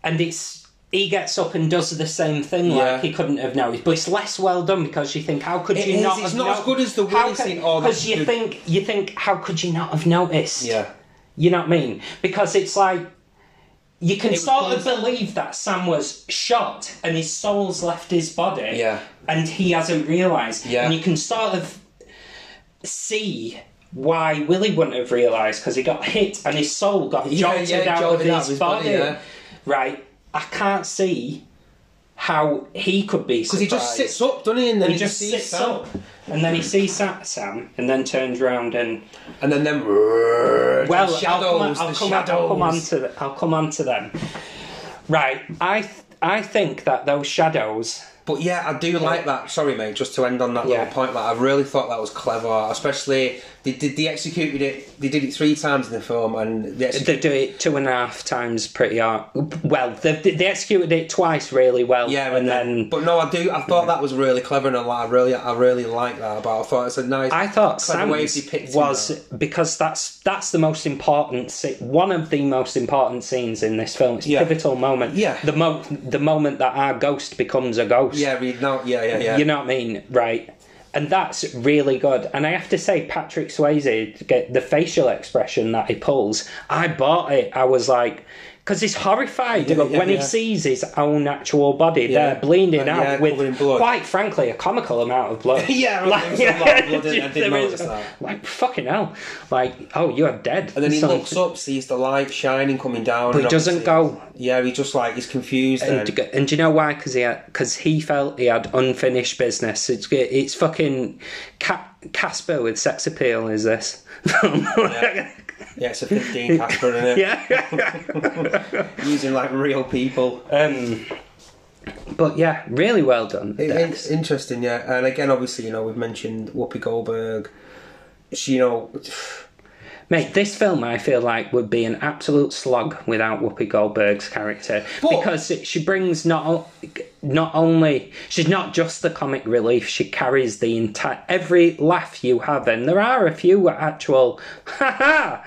and it's. He gets up and does the same thing Yeah. like he couldn't have noticed, but it's less well done because you think, how could It you is, not? it's have not no- as good as the Willie scene or the- because you the- think you think, how could you not have noticed? Yeah. You know what I mean? Because it's like you can sort of believe that Sam was shot and his soul's left his body. Yeah. And he hasn't realised. Yeah. And you can sort of see why Willie wouldn't have realised because he got hit and his soul got Yeah, jolted yeah, out jolted of his, his body. body, yeah. Right. I can't see how he could be Because he just sits up, doesn't he? And then He just sees sits Sam. up, and then he sees Sam, and then turns round and and then them well, the shadows, I'll come, on, I'll, come, shadows. I'll come on to th- I'll come on to them. Right, I th- I think that those shadows. But yeah, I do like that. Sorry, mate. Just to end on that Yeah. little point, like I really thought that was clever. Especially they did they executed it. They did it three times in the film, and they They do it two and a half times pretty hard. Well, they, they executed it twice really well. Yeah, and then But no, I do. I thought that was really clever, and I really, I really like that. About I thought it's a nice. I thought Sam was because that's that's the most important one of the most important scenes in this film. It's a Yeah. pivotal moment. Yeah. the mo- the moment that our ghost becomes a ghost. Yeah, we now. Yeah, yeah, yeah. You know what I mean, right? And that's really good. And I have to say, Patrick Swayze, the facial expression that he pulls. I bought it. I was like, because he's horrified Yeah, yeah, when he sees his own actual body Yeah. there bleeding Uh, out yeah, with, blood. quite frankly, a comical amount of blood. Yeah, I there was a lot of blood in it. I did there is- Like fucking hell, like oh, you are dead. And then he So- looks up, sees the light shining coming down. But he doesn't go. Yeah, he just like he's confused. And, and do you know why? Because he because he felt he had unfinished business. It's it's fucking Ca- Casper with sex appeal. Is this? Yeah. It's a 15 Casper in it. yeah. Using like real people. um, but yeah, really well done. It- it's interesting, yeah. And again, obviously, you know, we've mentioned Whoopi Goldberg. She, you know, Mate, this film I feel like would be an absolute slog without Whoopi Goldberg's character But- because she brings not not only she's not just the comic relief, she carries the entire every laugh you have, and there are a few actual ha ha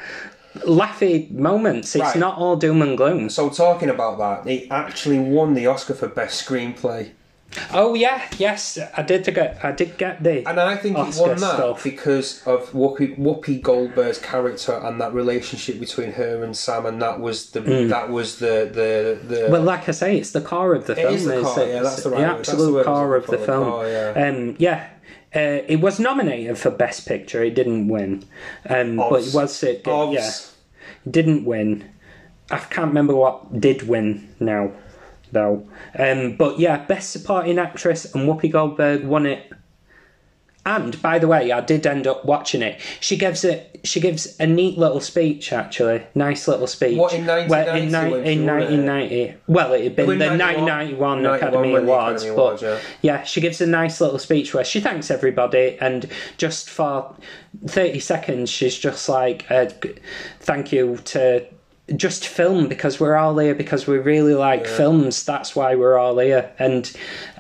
laughy moments. It's Right. not all doom and gloom. so talking about that, he actually won the Oscar for Best Screenplay. Oh yeah, yes, I did get I did get the And I think Oscar won that stuff. because of Whoopi, Whoopi Goldberg's character and that relationship between her and Sam, and that was the that was the the the. Well, like I say, it's the core of the film. is the core, it? yeah, that's the right the the absolute was core of the the film. core, yeah. Um, yeah. Uh, it was nominated for Best Picture. It didn't win, um, but it was it, Obs. yeah, it didn't win. I can't remember what did win now, though. Um, but yeah, Best Supporting Actress and Whoopi Goldberg won it. And by the way, I did end up watching it. She gives it. She gives a neat little speech, actually, nice little speech. What, in Where 1990 in, ni- in 1990. Well, it had been the 1991 91 Academy when the Awards, but yeah. yeah, she gives a nice little speech where she thanks everybody, and just for 30 seconds, she's just like, uh, thank you to just film because we're all here because we really like films. That's why we're all here. And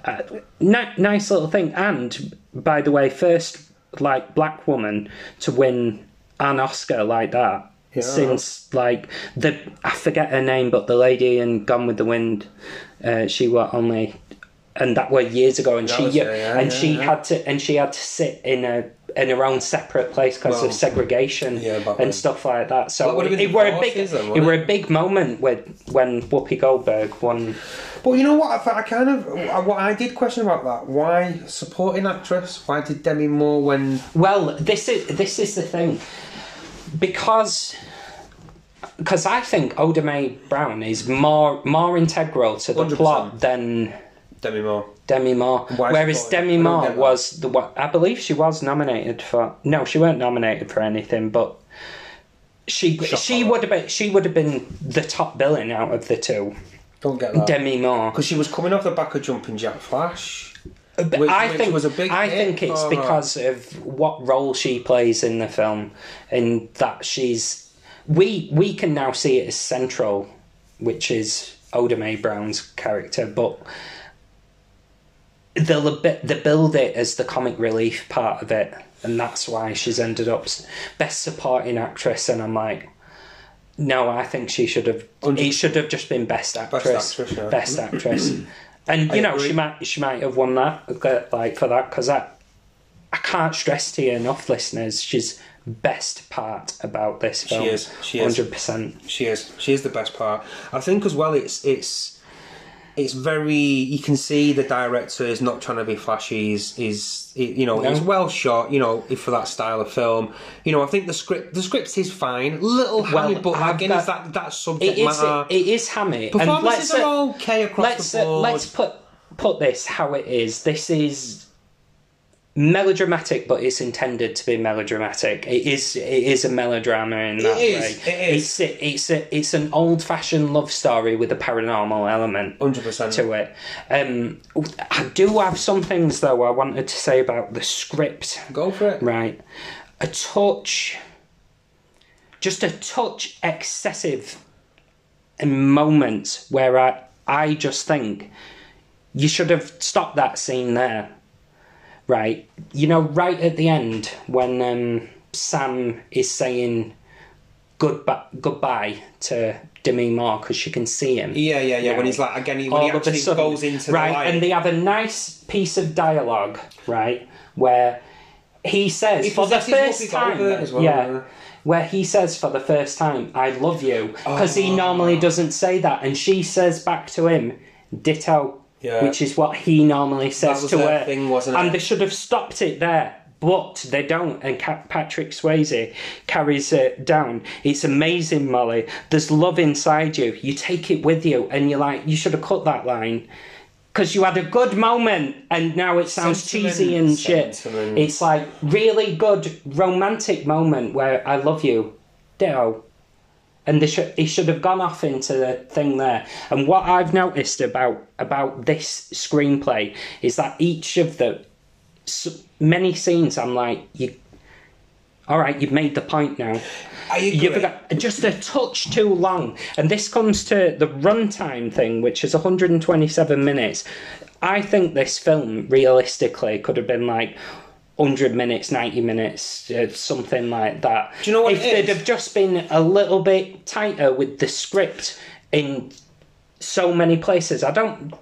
uh, ni- nice little thing. And by the way, first like black woman to win an Oscar like that. Yeah. Since like the I forget her name, but the lady in Gone with the Wind, uh, she were only, and that were years ago, and That she was yeah, and yeah, she yeah. had to and she had to sit in a in her own separate place because Well, of segregation yeah, and stuff like that. Well, So it it, were a big 40s then, it were a big moment with when Whoopi Goldberg won. But you know what? I, I kind of what I did question about that. Why supporting actress? Why did Demi Moore when? Well, this is this is the thing because because I think Oda Mae Brown is more more integral to the 100%. plot than Demi Moore. Demi Moore. Why Whereas? Demi Moore was the one. I believe she was nominated for. No, she weren't nominated for anything, but. She Shot she would have been she would have been the top billing out of the two. Don't get that. Demi Moore. Because she was coming off the back of Jumping Jack Flash. Uh, but Which- I think was a big I think it's her. because of what role she plays in the film, and that she's we we can now see it as central, which is Oda Mae Brown's character, but they'll a bit they build it as the comic relief part of it, and that's why she's ended up best supporting actress, and I'm like. No, I think she should have. It should have just been best actress. actress, yeah. Best actress. And you know, agree. she might she might have won that uh, like for that because I I can't stress to you enough, listeners. She's best part about this film. is, she is. hundred percent. She is. She is the best part. I think as well. It's it's it's very. You can see the director is not trying to be flashy. Is is you know No. it's well shot. You know for that style of film. You know I think the script the script is fine. Little hammy, but I've again, got- is that that subject It is matter. it is hammy. And Performances let's uh, are okay across let's the uh, board. let's put put this how it is. This is melodramatic, but it's intended to be melodramatic. It is it is a melodrama in that is, way. it is. It's a, it's a, it's an old fashioned love story with a paranormal element. Hundred percent. to it. Um, I do have some things though I wanted to say about the script. Go for it. Right, a touch, just a touch excessive in moments where I I just think you should have stopped that scene there. Right, you know, right at the end when um, Sam is saying goodbye goodbye to Demi Moore because she can see him Yeah, yeah, yeah. When he's like again, he, when all he actually sudden, goes into right, the light. and they have a nice piece of dialogue, right, where he says He for the first time, as well, yeah, yeah. where he says for the first time, "I love you," because he normally doesn't say that, and she says back to him, "Ditto," Yeah. which is what he normally says to her. thing, and they should have stopped it there. But they don't, and Patrick Swayze carries it down. It's amazing, Molly. There's love inside you. You take it with you, and you're like, you should have cut that line because you had a good moment, and now it sounds Sentiment, cheesy and shit. sentiment. It's like really good romantic moment where I love you, ditto. And they should, he should have gone off into the thing there. And what I've noticed about about this screenplay is that each of the many scenes, I'm like, you, all right, you've made the point now. Got just a touch too long, and this comes to the runtime thing, which is 127 minutes. I think this film realistically could have been like 100 minutes, 90 minutes, uh, something like that. Do you know what If they'd is? have just been a little bit tighter with the script in so many places, I don't.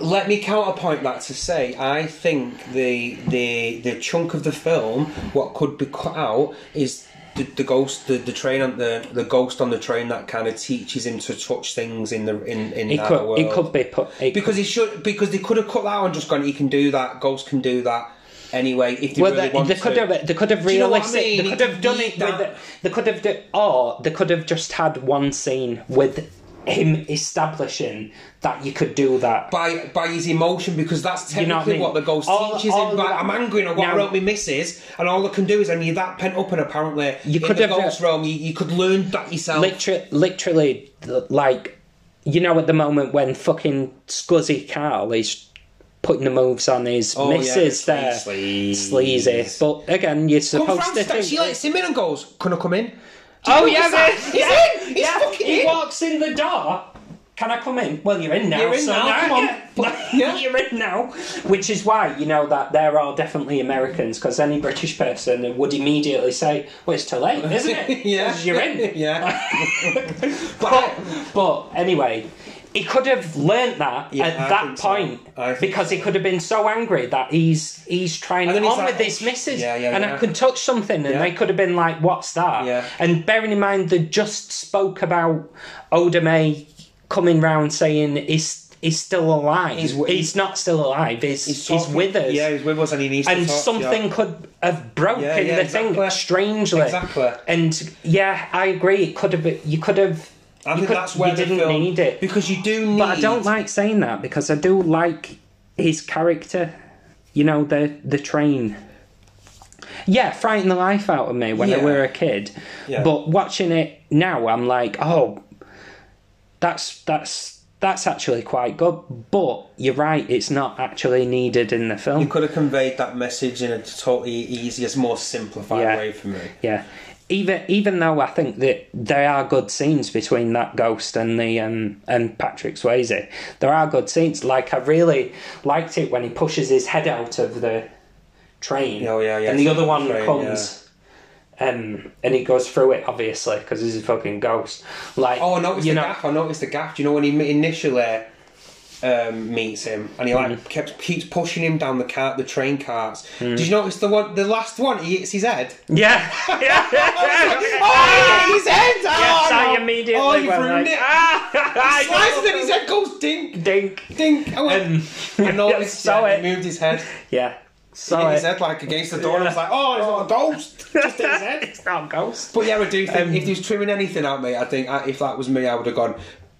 Let me counterpoint that to say I think the the the chunk of the film what could be cut out is the, the ghost the, the train on the the ghost on the train that kind of teaches him to touch things in the in in It that could, world. it could be put. It because he should because they could have cut that out and just gone he can do that ghost can do that anyway if they Well, really they, want they to. could have. They could have Do you know I mean? They could have done need it that- with. They could have. Do, or they could have just had one scene with him establishing that you could do that. by by his emotion because that's You know what I technically mean? what, the ghost All- teaches all him. But I'm angry and I want Now- to help me missus, and all I can do is and you're that pent up and apparently You in could the have- uh, ghost realm you, you could learn that yourself. Literally, literally, like you know, at the moment when fucking Scuzzy Carl is putting the moves on his Oh, yeah, missus there, sleaze. sleazy. But again, you're supposed Fran, to sta- think. she lets him in and goes, "Can I come in?" Oh notice yeah, man. He's yeah, in. He's yeah. fucking he in. walks in the door. Can I come in? Well, you're in now. You're in so now, come on. Yeah. Yeah. you're in now. Which is why you know that there are definitely Americans, because any British person would immediately say, "Well, it's too late, isn't it? Yeah. 'Cause you're in." Yeah. But, but anyway, he could have learnt that Yeah, at I that so. point think because he could have been so angry that he's he's trying on he's like, with his missus, Yeah, yeah, and I could touch something, and they could have been like, "What's that?" Yeah. And bearing in mind, they just spoke about Oda Mae coming round saying he's he's still alive. He's He's, not still alive. He's he's, talking- with us. Yeah, he's with us, and he needs and talk, something yeah. could have broken Yeah, yeah, the exactly. thing strangely. Exactly. And yeah, I agree. It could have. You could have. I think that's where you the didn't film need it. because you do need. But I don't like saying that because I do like his character. You know the the train. Yeah, frightened the life out of me when I were a kid. Yeah. But watching it now, I'm like, oh, that's that's that's actually quite good. But you're right, it's not actually needed in the film. You could have conveyed that message in a totally easier, more simplified Yeah. way for me. Yeah. Even even though I think that there are good scenes between that ghost and the um, and Patrick Swayze, there are good scenes. Like I really liked it when he pushes his head out of the train. Oh, yeah, yeah, And the other one train, comes, um, and he goes through it obviously because he's a fucking ghost. Like Oh, I noticed the know, gaff. I noticed the gaff. Do you know when he initially um, meets him and he like Mm. kept keeps pushing him down the cart, the train carts? Mm. Did you notice the one, the last one? He hits his head. Yeah, yeah. oh, he hit his head! Yes, oh, I no. immediately Oh, you've ruined like, it. ah, Slices and his head goes dink, dink. dink. I went. Um, I noticed. yeah, it. He moved his head. Yeah, He saw hit his head like against the door. and I was like, oh, it's not a ghost. Just hit his head. it's not a ghost. But yeah, I do think Um, if he was trimming anything out, mate, I think I, if that was me, I would have gone.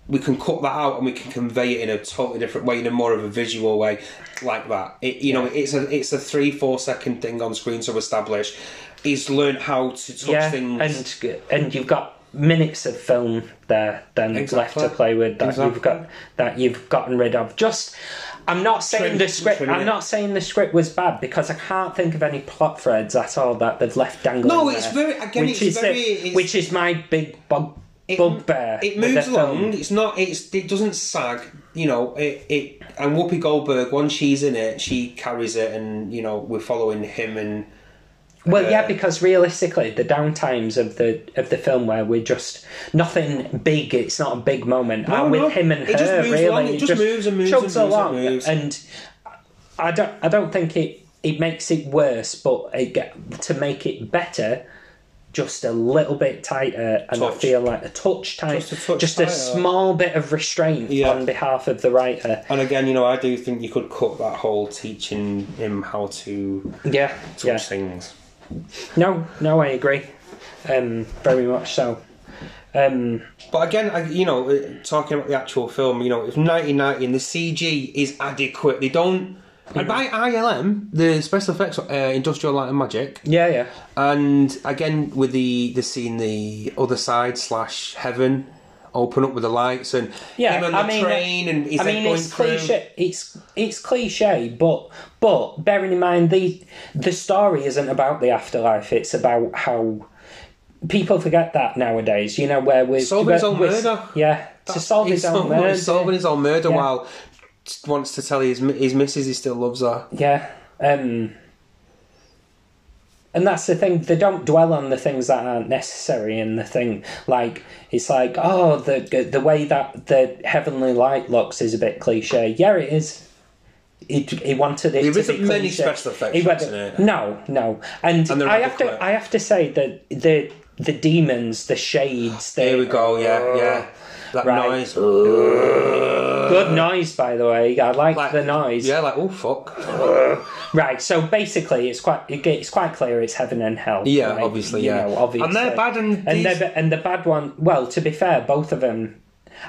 We can cut that out and we can convey it in a totally different way, in a more of a visual way, like that. It, you know, it's a it's a three four second thing on screen to establish. He's learned how to touch yeah, things. and and you've got minutes of film there then Exactly. left to play with that Exactly. you've got that you've gotten rid of. Just I'm not saying Trim- the script. I'm it. not saying the script was bad because I can't think of any plot threads at all that they've left dangling. No, there, it's very- again, which it's is very- the- it's- which is my big bug it, bugbear. it moves along. It's not. It's it doesn't sag. You know. It it and Whoopi Goldberg once she's in it, she carries it, and you know we're following him and Well, yeah, Uh, because realistically, the downtimes of the of the film where we're just nothing big. It's not a big moment. No, are with no. him and It just her. moves really, along. It just moves and moves and moves and along, moves. and I don't. I don't think it. It makes it worse, but it to make it better, just a little bit tighter, and I feel like a touch tight, Just a touch just a small bit of restraint Yeah. on behalf of the writer. And again, you know, I do think you could cut that whole teaching him how to Yeah, touch yeah. things. No, no, I agree. Um, very much so. Um, But again, I, you know, uh, talking about the actual film, you know, it's 1990 and the CG is adequate. They don't. And by ILM, the special effects, uh, Industrial Light and Magic, yeah, yeah. and again with the the scene, the other side slash heaven, open up with the lights and Yeah, him on the I mean, train and his I mean, going it's through. cliche. It's it's cliche, but but bearing in mind the the story isn't about the afterlife. It's about how people forget that nowadays. You know, where we're Solving his own murder. Yeah, to solve his own murder. solving his own murder Yeah. while wants to tell his his missus he still loves her. Yeah. Um, and that's the thing, they don't dwell on the things that aren't necessary in the thing. Like, it's like, oh, the the way that the heavenly light looks is a bit cliche. Yeah, it is. He, he wanted it There to isn't be many special effects went- in it. No, no. And, And I have to. I have to say that the the demons, the shades, There we go. Yeah, yeah. That Right. noise. Good noise, by the way. I like, Like- the noise. Yeah, like oh fuck. Right, so basically, it's quite it's quite clear it's heaven and hell. Yeah, like, obviously, you yeah. know, obviously. And they're bad and and these- they're, and the bad one. Well, to be fair, both of them.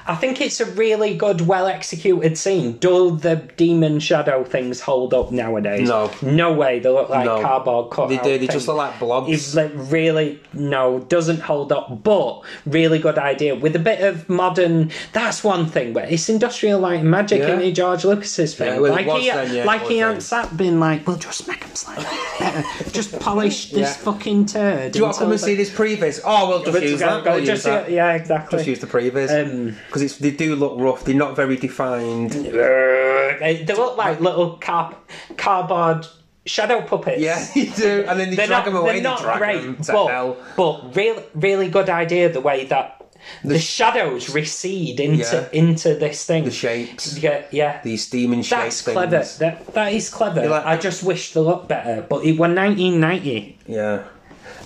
I think it's a really good, well executed scene. Do the demon shadow things hold up nowadays? No. no way. They look like No. cardboard cut. They do. They just look like blobs. It's like really no, doesn't hold up, but really good idea with a bit of modern. That's one thing, but it's industrial light and magic Yeah. in George Lucas's thing. Yeah, well, like he, then, yeah, it like he hadn't sat been like, well, just make him slightly better. just polish this fucking turd. Do you want to come and see this previs? Oh, we'll just use that. We'll use just, that. yeah, exactly. Just use the previs Um, because it's they do look rough. They're not very defined. they, they look like little car- cardboard shadow puppets. Yeah, you do. And then they drag not, them away. they're not they great, but, hell. but really, really good idea the way that the, shadows recede into Yeah. into this thing. The shapes, Yeah, yeah. these demon shapes. That's clever. That that is clever. like- I just wish they looked better. But it was 1990. Yeah.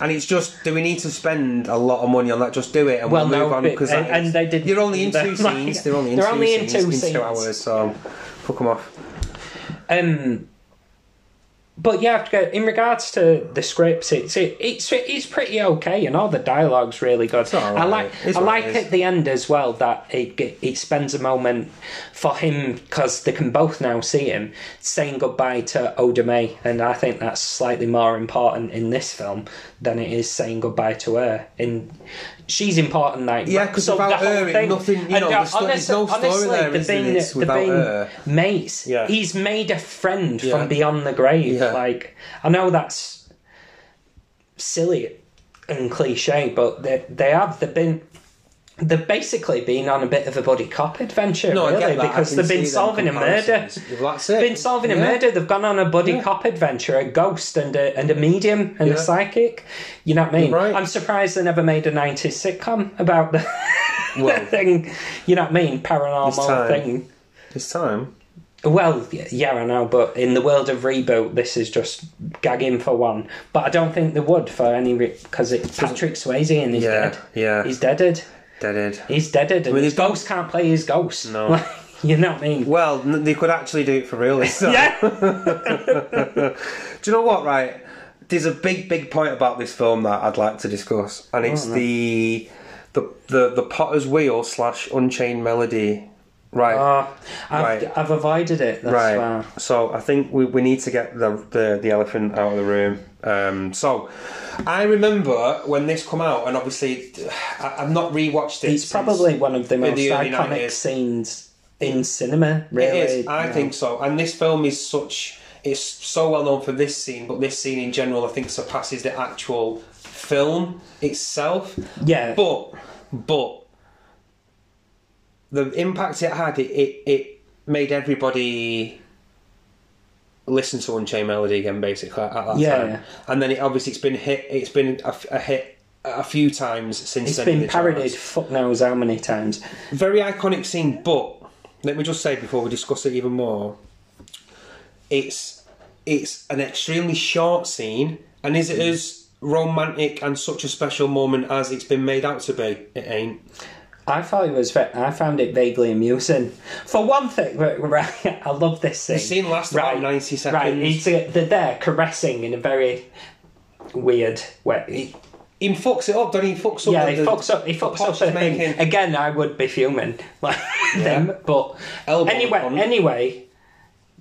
And it's just, do we need to spend a lot of money on that? Just do it and Well, we'll move no, on because and- and they didn't You're only in two Like, scenes. They're only in they're two only in scenes two in scenes. two hours, so fuck them off. Um, but yeah, in regards to the scripts, it's it, it's it's pretty okay, and all the dialogue's really good. I like It's I like at the end as well that it it spends a moment for him because they can both now see him saying goodbye to Oda Mae, and I think that's slightly more important in this film than it is saying goodbye to her. In she's important, like Yeah, 'cause so without the whole her, it- thing- nothing- you know, the sto- there's no story honestly, there, they've is there? been- without been her. mates. Yeah. He's made a friend Yeah. from beyond the grave. Yeah. Like I know that's silly and cliche, but they they have they've been they've basically been on a bit of a buddy cop adventure, No, really, get that. I because they've been solving a murder. that's it. Been solving a murder. They've gone on a buddy Yeah. cop adventure, a ghost and a and a medium and Yeah. a psychic. You know what I mean? Right. I'm surprised they never made a '90s sitcom about the, Well, the thing. You know what I mean? Paranormal time. thing. This time. Well, yeah, I know, but in the world of reboot, this is just gagging for one. But I don't think they would for any because it's Patrick Swayze and he's Yeah, dead. yeah. He's deaded. Deaded. He's deaded, and mean, his ghost can't play his ghost. No. Like, you know what I mean? Well, they could actually do it for real time. Yeah. Do you know what? Right, there's a big, big point about this film that I'd like to discuss, and it's the, the the the Potter's Wheel slash Unchained Melody. Right, Uh, I've, Right. I've avoided it. That's right. far. So I think we, we need to get the, the the elephant out of the room. Um, so I remember when this come out, and obviously I, I've not rewatched it. It's probably one of the most the iconic 90s. scenes in cinema. Really, It is. I you know. think so. And this film is such. It's so well known for this scene, but this scene in general, I think, surpasses the actual film itself. Yeah. But, but the impact it had, it it, it made everybody listen to Unchained Melody again, basically at that Yeah, time. yeah. And then it obviously it's been hit. It's been a, a hit a few times since It's been charts. parodied fuck knows how many times. Very iconic scene, but let me just say before we discuss it even more, it's it's an extremely short scene, and is it mm. as romantic and such a special moment as it's been made out to be. It ain't. I thought it was. I found it vaguely amusing. For one thing, right, I love this scene. The scene lasts about 90 seconds. Right, uh, they're there caressing in a very weird way. He- He fucks it up, don't he? He fucks up. yeah, the- he the- fucks up. He fucks up a thing. making. Again, I would be fuming like them. But Elbow anyway, on. anyway,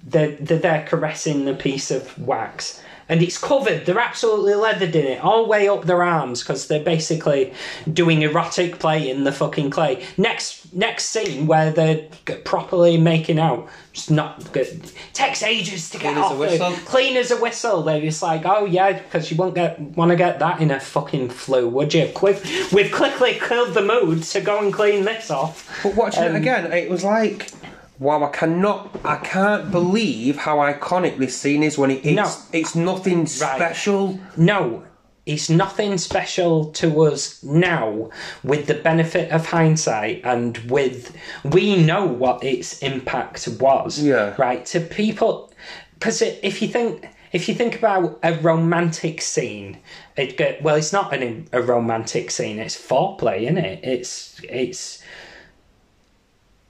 they're they're there caressing the piece of wax, and it's covered. They're absolutely leathered in it, all the way up their arms, because they're basically doing erotic play in the fucking clay. Next next scene where they're properly making out. It's not good. Takes ages to get Clean as a off. whistle. Clean as a whistle. They're just like, oh yeah, because you won't get want to get that in a fucking flu, would you? Quick, we've quickly killed the mood to go and clean this off. But watching Um, it again, it was like, wow, I cannot, I can't believe how iconic this scene is. When it, it's, No. it's nothing special. No, it's nothing special to us now with the benefit of hindsight and with we know what its impact was. Yeah. Right? To people because if you think if you think about a romantic scene, it well, it's not an, a romantic scene. It's foreplay, isn't it? It's it's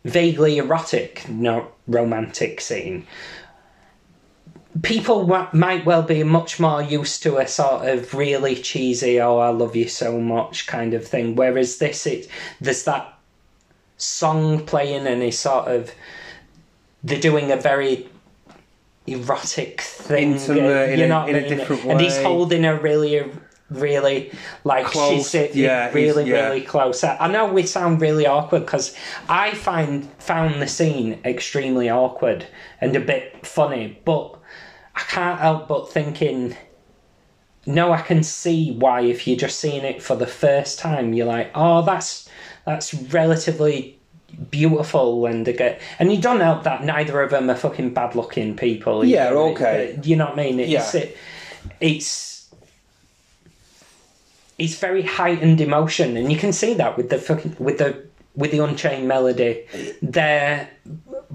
vaguely erotic, not romantic scene people wa- might well be much more used to a sort of really cheesy "oh I love you so much" kind of thing, whereas this it there's that song playing and it's sort of they're doing a very erotic thing, Intimate in you a- know what in a different and he's holding a really. Er, Really, like Close, she's sitting yeah, really, yeah. really close. I know we sound really awkward because I find found the scene extremely awkward and a bit funny, but I can't help but thinking. No, I can see why if you're just seeing it for the first time, you're like, oh, that's that's relatively beautiful and get and you don't help that neither of them are fucking bad looking people. Yeah, know, okay. it- You know what I mean? It's Yeah. it, it's it's very heightened emotion, and you can see that with the fucking with the with the Unchained Melody. They're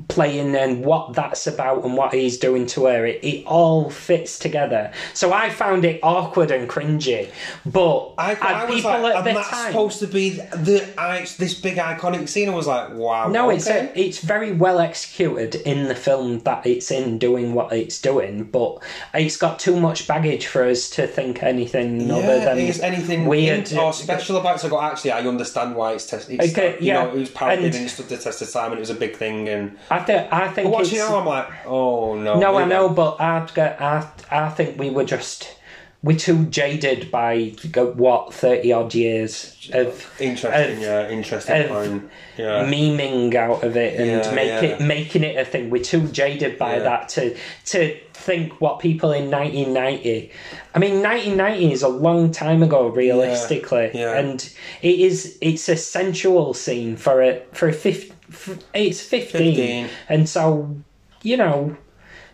playing and what that's about and what he's doing to her. It, it all fits together. So I found it awkward and cringy, but I, I was people like, at the that's time. supposed to be the I, this big iconic scene. I was like, wow. no, it's a, it's very well executed in the film that it's in, doing what it's doing. But it's got too much baggage for us to think anything other than is anything weird or special about it? So I go, actually, I understand why it's tested. It's, Okay, you yeah, know, it was parodied and- and it stood the test of time, and it was a big thing. And I think I think but watching now, I'm like, oh no. No, I know, but I'd get, I, I think we were just we're too jaded by what thirty odd years of Interesting, of- yeah, interesting of. Yeah. memeing out of it and Yeah, make yeah. it making it a thing. We're too jaded by that to to think what people in 1990. I mean, 1990 is a long time ago, realistically, and it is. It's a sensual scene for a for a fifth. It's 15, 15. and so you know.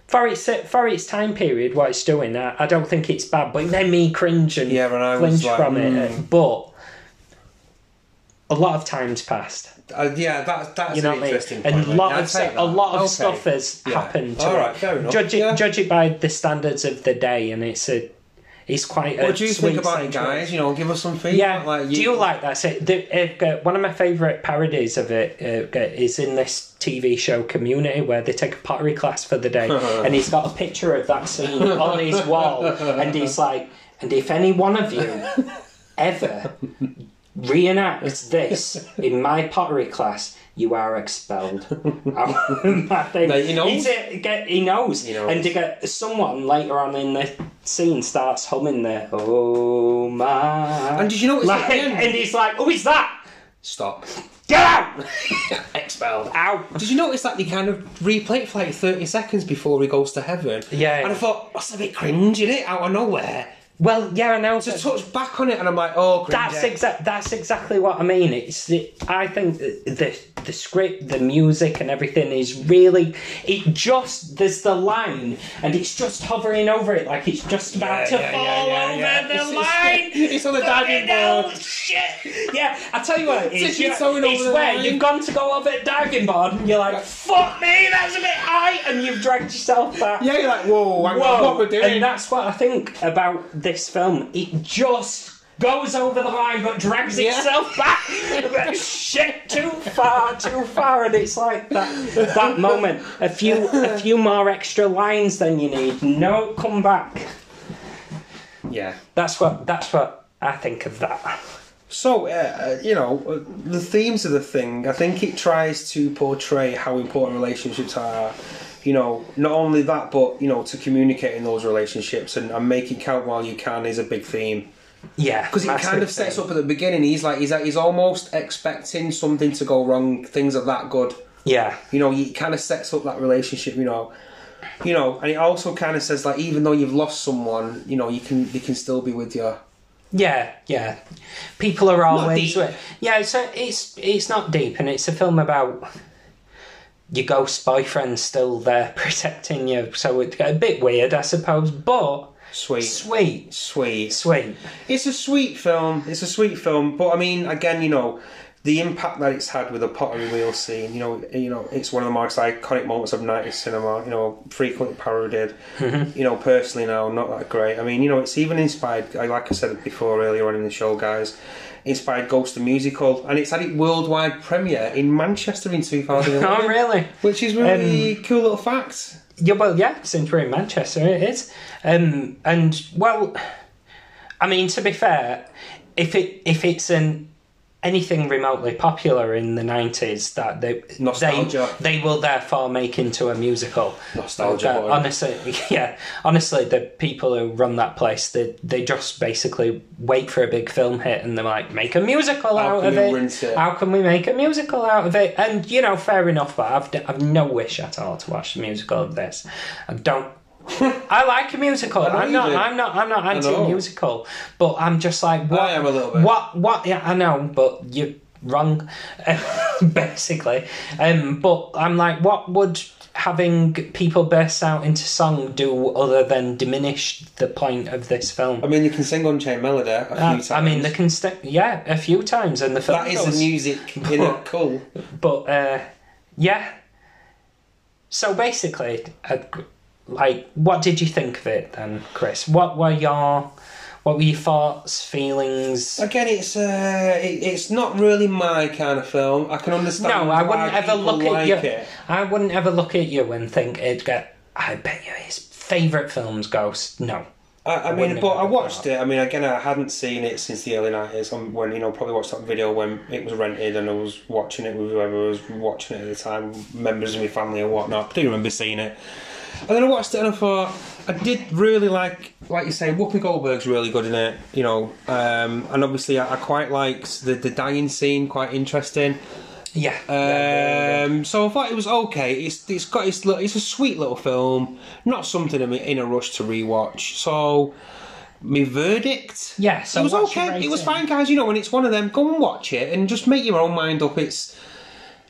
For its for its time period, what it's doing, I, I don't think it's bad. But it made me cringe and Yeah, and I was flinch like, from it. mm. But a lot of time's passed. Uh, yeah, that's that's You know an what I mean? interesting point. And a lot of a lot of stuff has Yeah. happened. To All it. right, fair enough. Judge it, Yeah. judge it by the standards of the day, and it's a it's quite. What a do you think about it, guys? You know, give us some feedback. Yeah, like, do you like that? So, the, uh, one of my favourite parodies of it uh, is in this TV show Community, where they take a pottery class for the day, and he's got a picture of that scene on his wall, and he's like, "And if any one of you ever reenacts this in my pottery class." You are expelled. I think Mate, he knows. He's a- get- he knows. He knows. And to get someone later on in the scene starts humming the "Oh my," And did you notice like, at and he's like, "Who is that? Stop. Get out! Expelled. Out!" Did you notice that they kind of replay it for like 30 seconds before he goes to heaven? Yeah. And I thought, that's a bit cringe, is it? Out of nowhere. Well, yeah, I know. Just touch back on it and I'm like, oh. That's exact. That's exactly what I mean. It's. The, I think the, the script, the music, and everything is really. It just there's the line, and it's just hovering over it like it's just about Yeah, to yeah, fall yeah, over the It's- it's- line. it's on the diving board. Shit. Yeah, I tell you what, it's, it's you- going it's the where line. you've gone to go over the diving board, and you're like, "Fuck me, that's a bit high," and you've dragged yourself back. Yeah, you're like, whoa, Whoa, what we're doing. and that's what I think about this film, it just goes over the line but drags Yeah. itself back. But Shit, too far, too far, and it's like that that moment. A few a few more extra lines than you need. No, come back. Yeah. That's what that's what I think of that. So, uh, you know, uh, the themes of the thing, I think it tries to portray how important relationships are. You know, not only that, but, you know, to communicate in those relationships and, and make it count while you can is a big theme. Yeah, Because it kind of sets up at the beginning, he's like, he's, he's almost expecting something to go wrong, things are that good. Yeah, You know, he kind of sets up that relationship, you know. You know, and it also kind of says like, even though you've lost someone, you know, you can they can still be with you. yeah, yeah. People are always deep. yeah. So it's it's not deep, and it's a film about your ghost boyfriend still there protecting you. So it's a bit weird, I suppose, but Sweet, sweet, sweet. sweet. It's a sweet film. It's a sweet film, but I mean, again, you know, the impact that it's had with the pottery wheel scene. You know, you know, it's one of the most iconic moments of '90s cinema. You know, frequently parodied. Mm-hmm. You know, personally now, not that great. I mean, you know, it's even inspired. Like I said before earlier on in the show, guys. Inspired Ghost the musical, and it's had its worldwide premiere in Manchester in 2011. Oh, really? Which is really cool little fact. Yeah, well, yeah. Since we're in Manchester, it is. Um, and well, I mean, to be fair, if it if it's an anything remotely popular in the nineties, that they Nostalgia. they they will therefore make into a musical. Nostalgia, Uh, honestly, yeah. Honestly, the people who run that place, they they just basically wait for a big film hit and they're like, make a musical How out of it. it? How can we make a musical out of it? And you know, fair enough. But I've I've no wish at all to watch the musical of this. I don't. I like a musical. I I'm not. I'm not. I'm not anti-musical. But I'm just like what? I am a little bit. What? What? Yeah, I know. But you're wrong, basically. Um, but I'm like, what would having people burst out into song do other than diminish the point of this film? I mean, you can sing Unchained Melody a few Uh, times. I mean, they can st- yeah, a few times, and the film that is the music in a cool. but uh, yeah. So basically, uh, like, what did you think of it then, Chris? What were your what were your thoughts, feelings? Again, it's uh, it, it's not really my kind of film. I can understand. No, I wouldn't ever look at like you. It. I wouldn't ever look at you and think it'd get. I bet you his favourite film's Ghost. No. I, I mean, but I watched it. I mean, again, I hadn't seen it since the early nineties. When you know, probably watched that video when it was rented, and I was watching it with whoever was watching it at the time, members of my family or whatnot. I do remember seeing it. And then I watched it and I thought I did really like, like you say, Whoopi Goldberg's really good in it, you know. Um, and obviously, I, I quite liked the the dying scene, quite interesting. Yeah. yeah, Um, so I thought it was okay. It's it's got it's it's a sweet little film, not something I'm in a rush to rewatch. So my verdict, Yeah, so it was okay. It was fine, guys. You know, when it's one of them, go and watch it and just make your own mind up. It's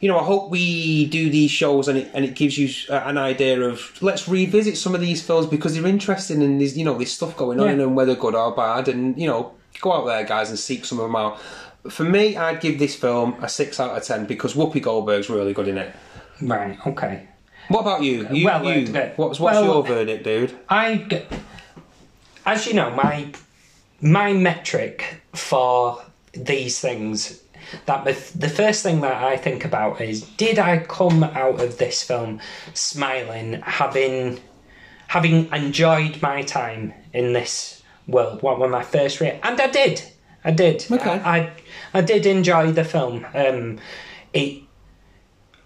you know, I hope we do these shows and it and it gives you uh, an idea of let's revisit some of these films because they're interesting and there's you know there's stuff going on Yeah. them whether good or bad and you know go out there guys and seek some of them out. For me, I'd give this film a six out of ten because Whoopi Goldberg's really good in it. Right. Okay. What about you? You, Well, you uh, what's what's well- your verdict, dude? I, as you know, my my metric for these things that the, first thing that I think about is did I come out of this film smiling, having having enjoyed my time in this world? What were my first re- and I did, I did. Okay. I, I I did enjoy the film. Um, it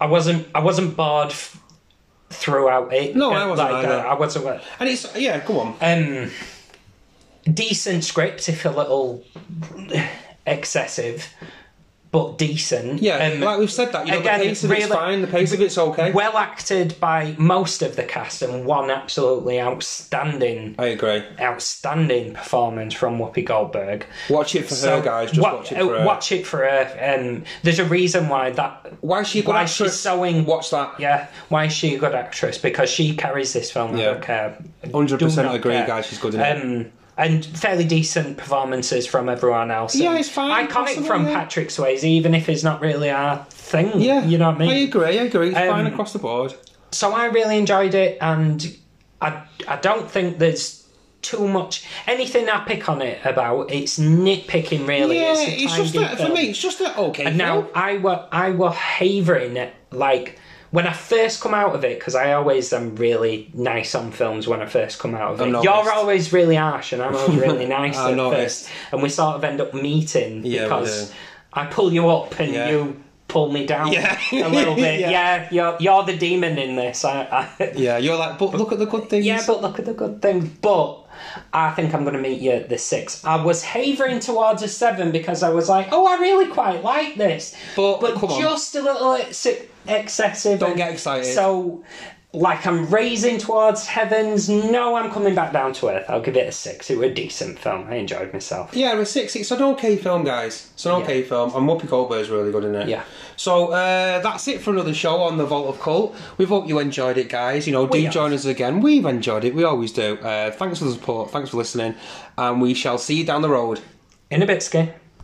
I wasn't I wasn't bored. F- throughout it No, I wasn't like, uh, I wasn't And it's yeah, go on. um, decent script, if a little excessive, but decent. Yeah, Um, like we've said that. You know, again, the pace of it's really- fine. The pace of it's okay. well acted by most of the cast, and one absolutely outstanding, I agree. outstanding performance from Whoopi Goldberg. Watch it for her, guys. Just wa- watch it for uh, her. Watch it for her. Um, there's a reason why that. Why is she a good why actress? she's so in- Watch that. Yeah, why is she a good actress? Because she carries this film. I Yeah. don't care. Hundred percent agree, care. guys. She's good in it. And fairly decent performances from everyone else. Yeah, it's fine, Iconic possible, from yeah. Patrick Swayze, even if it's not really our thing. yeah, you know what I mean. I agree. I agree. It's fine Um, across the board. So I really enjoyed it, and I I don't think there's too much. Anything I pick on it about, it's nitpicking. Really, Yeah, it's, it's just that for me. It's just that okay. And now. I were I were havering it like when I first come out of it because I always am really nice on films when I first come out of it. You're always really harsh and I'm always really nice at noticed. first, and we sort of end up meeting Yeah, because. I pull you up and Yeah. you pull me down Yeah. a little bit. Yeah. yeah. you're you're the demon in this. I, I, yeah, you're like, but look at the good things. yeah, but look at the good thing. But I think I'm going to meet you at the six. I was havering towards a seven because I was like, oh, I really quite like this. But, But come on. just a little ex- excessive. Don't and get excited. So, like, I'm raising towards heavens. No, I'm coming back down to earth. I'll give it a six. It was a decent film. I enjoyed myself. Yeah, it was six. It's an okay film, guys. It's an okay film. And Whoopi Goldberg's really good in it. Yeah. So uh, that's it for another show on the Vault of Cult. We hope you enjoyed it, guys. You know, do have. join us again. We've enjoyed it. We always do. Uh, thanks for the support. Thanks for listening. And we shall see you down the road. In a bit, Skin.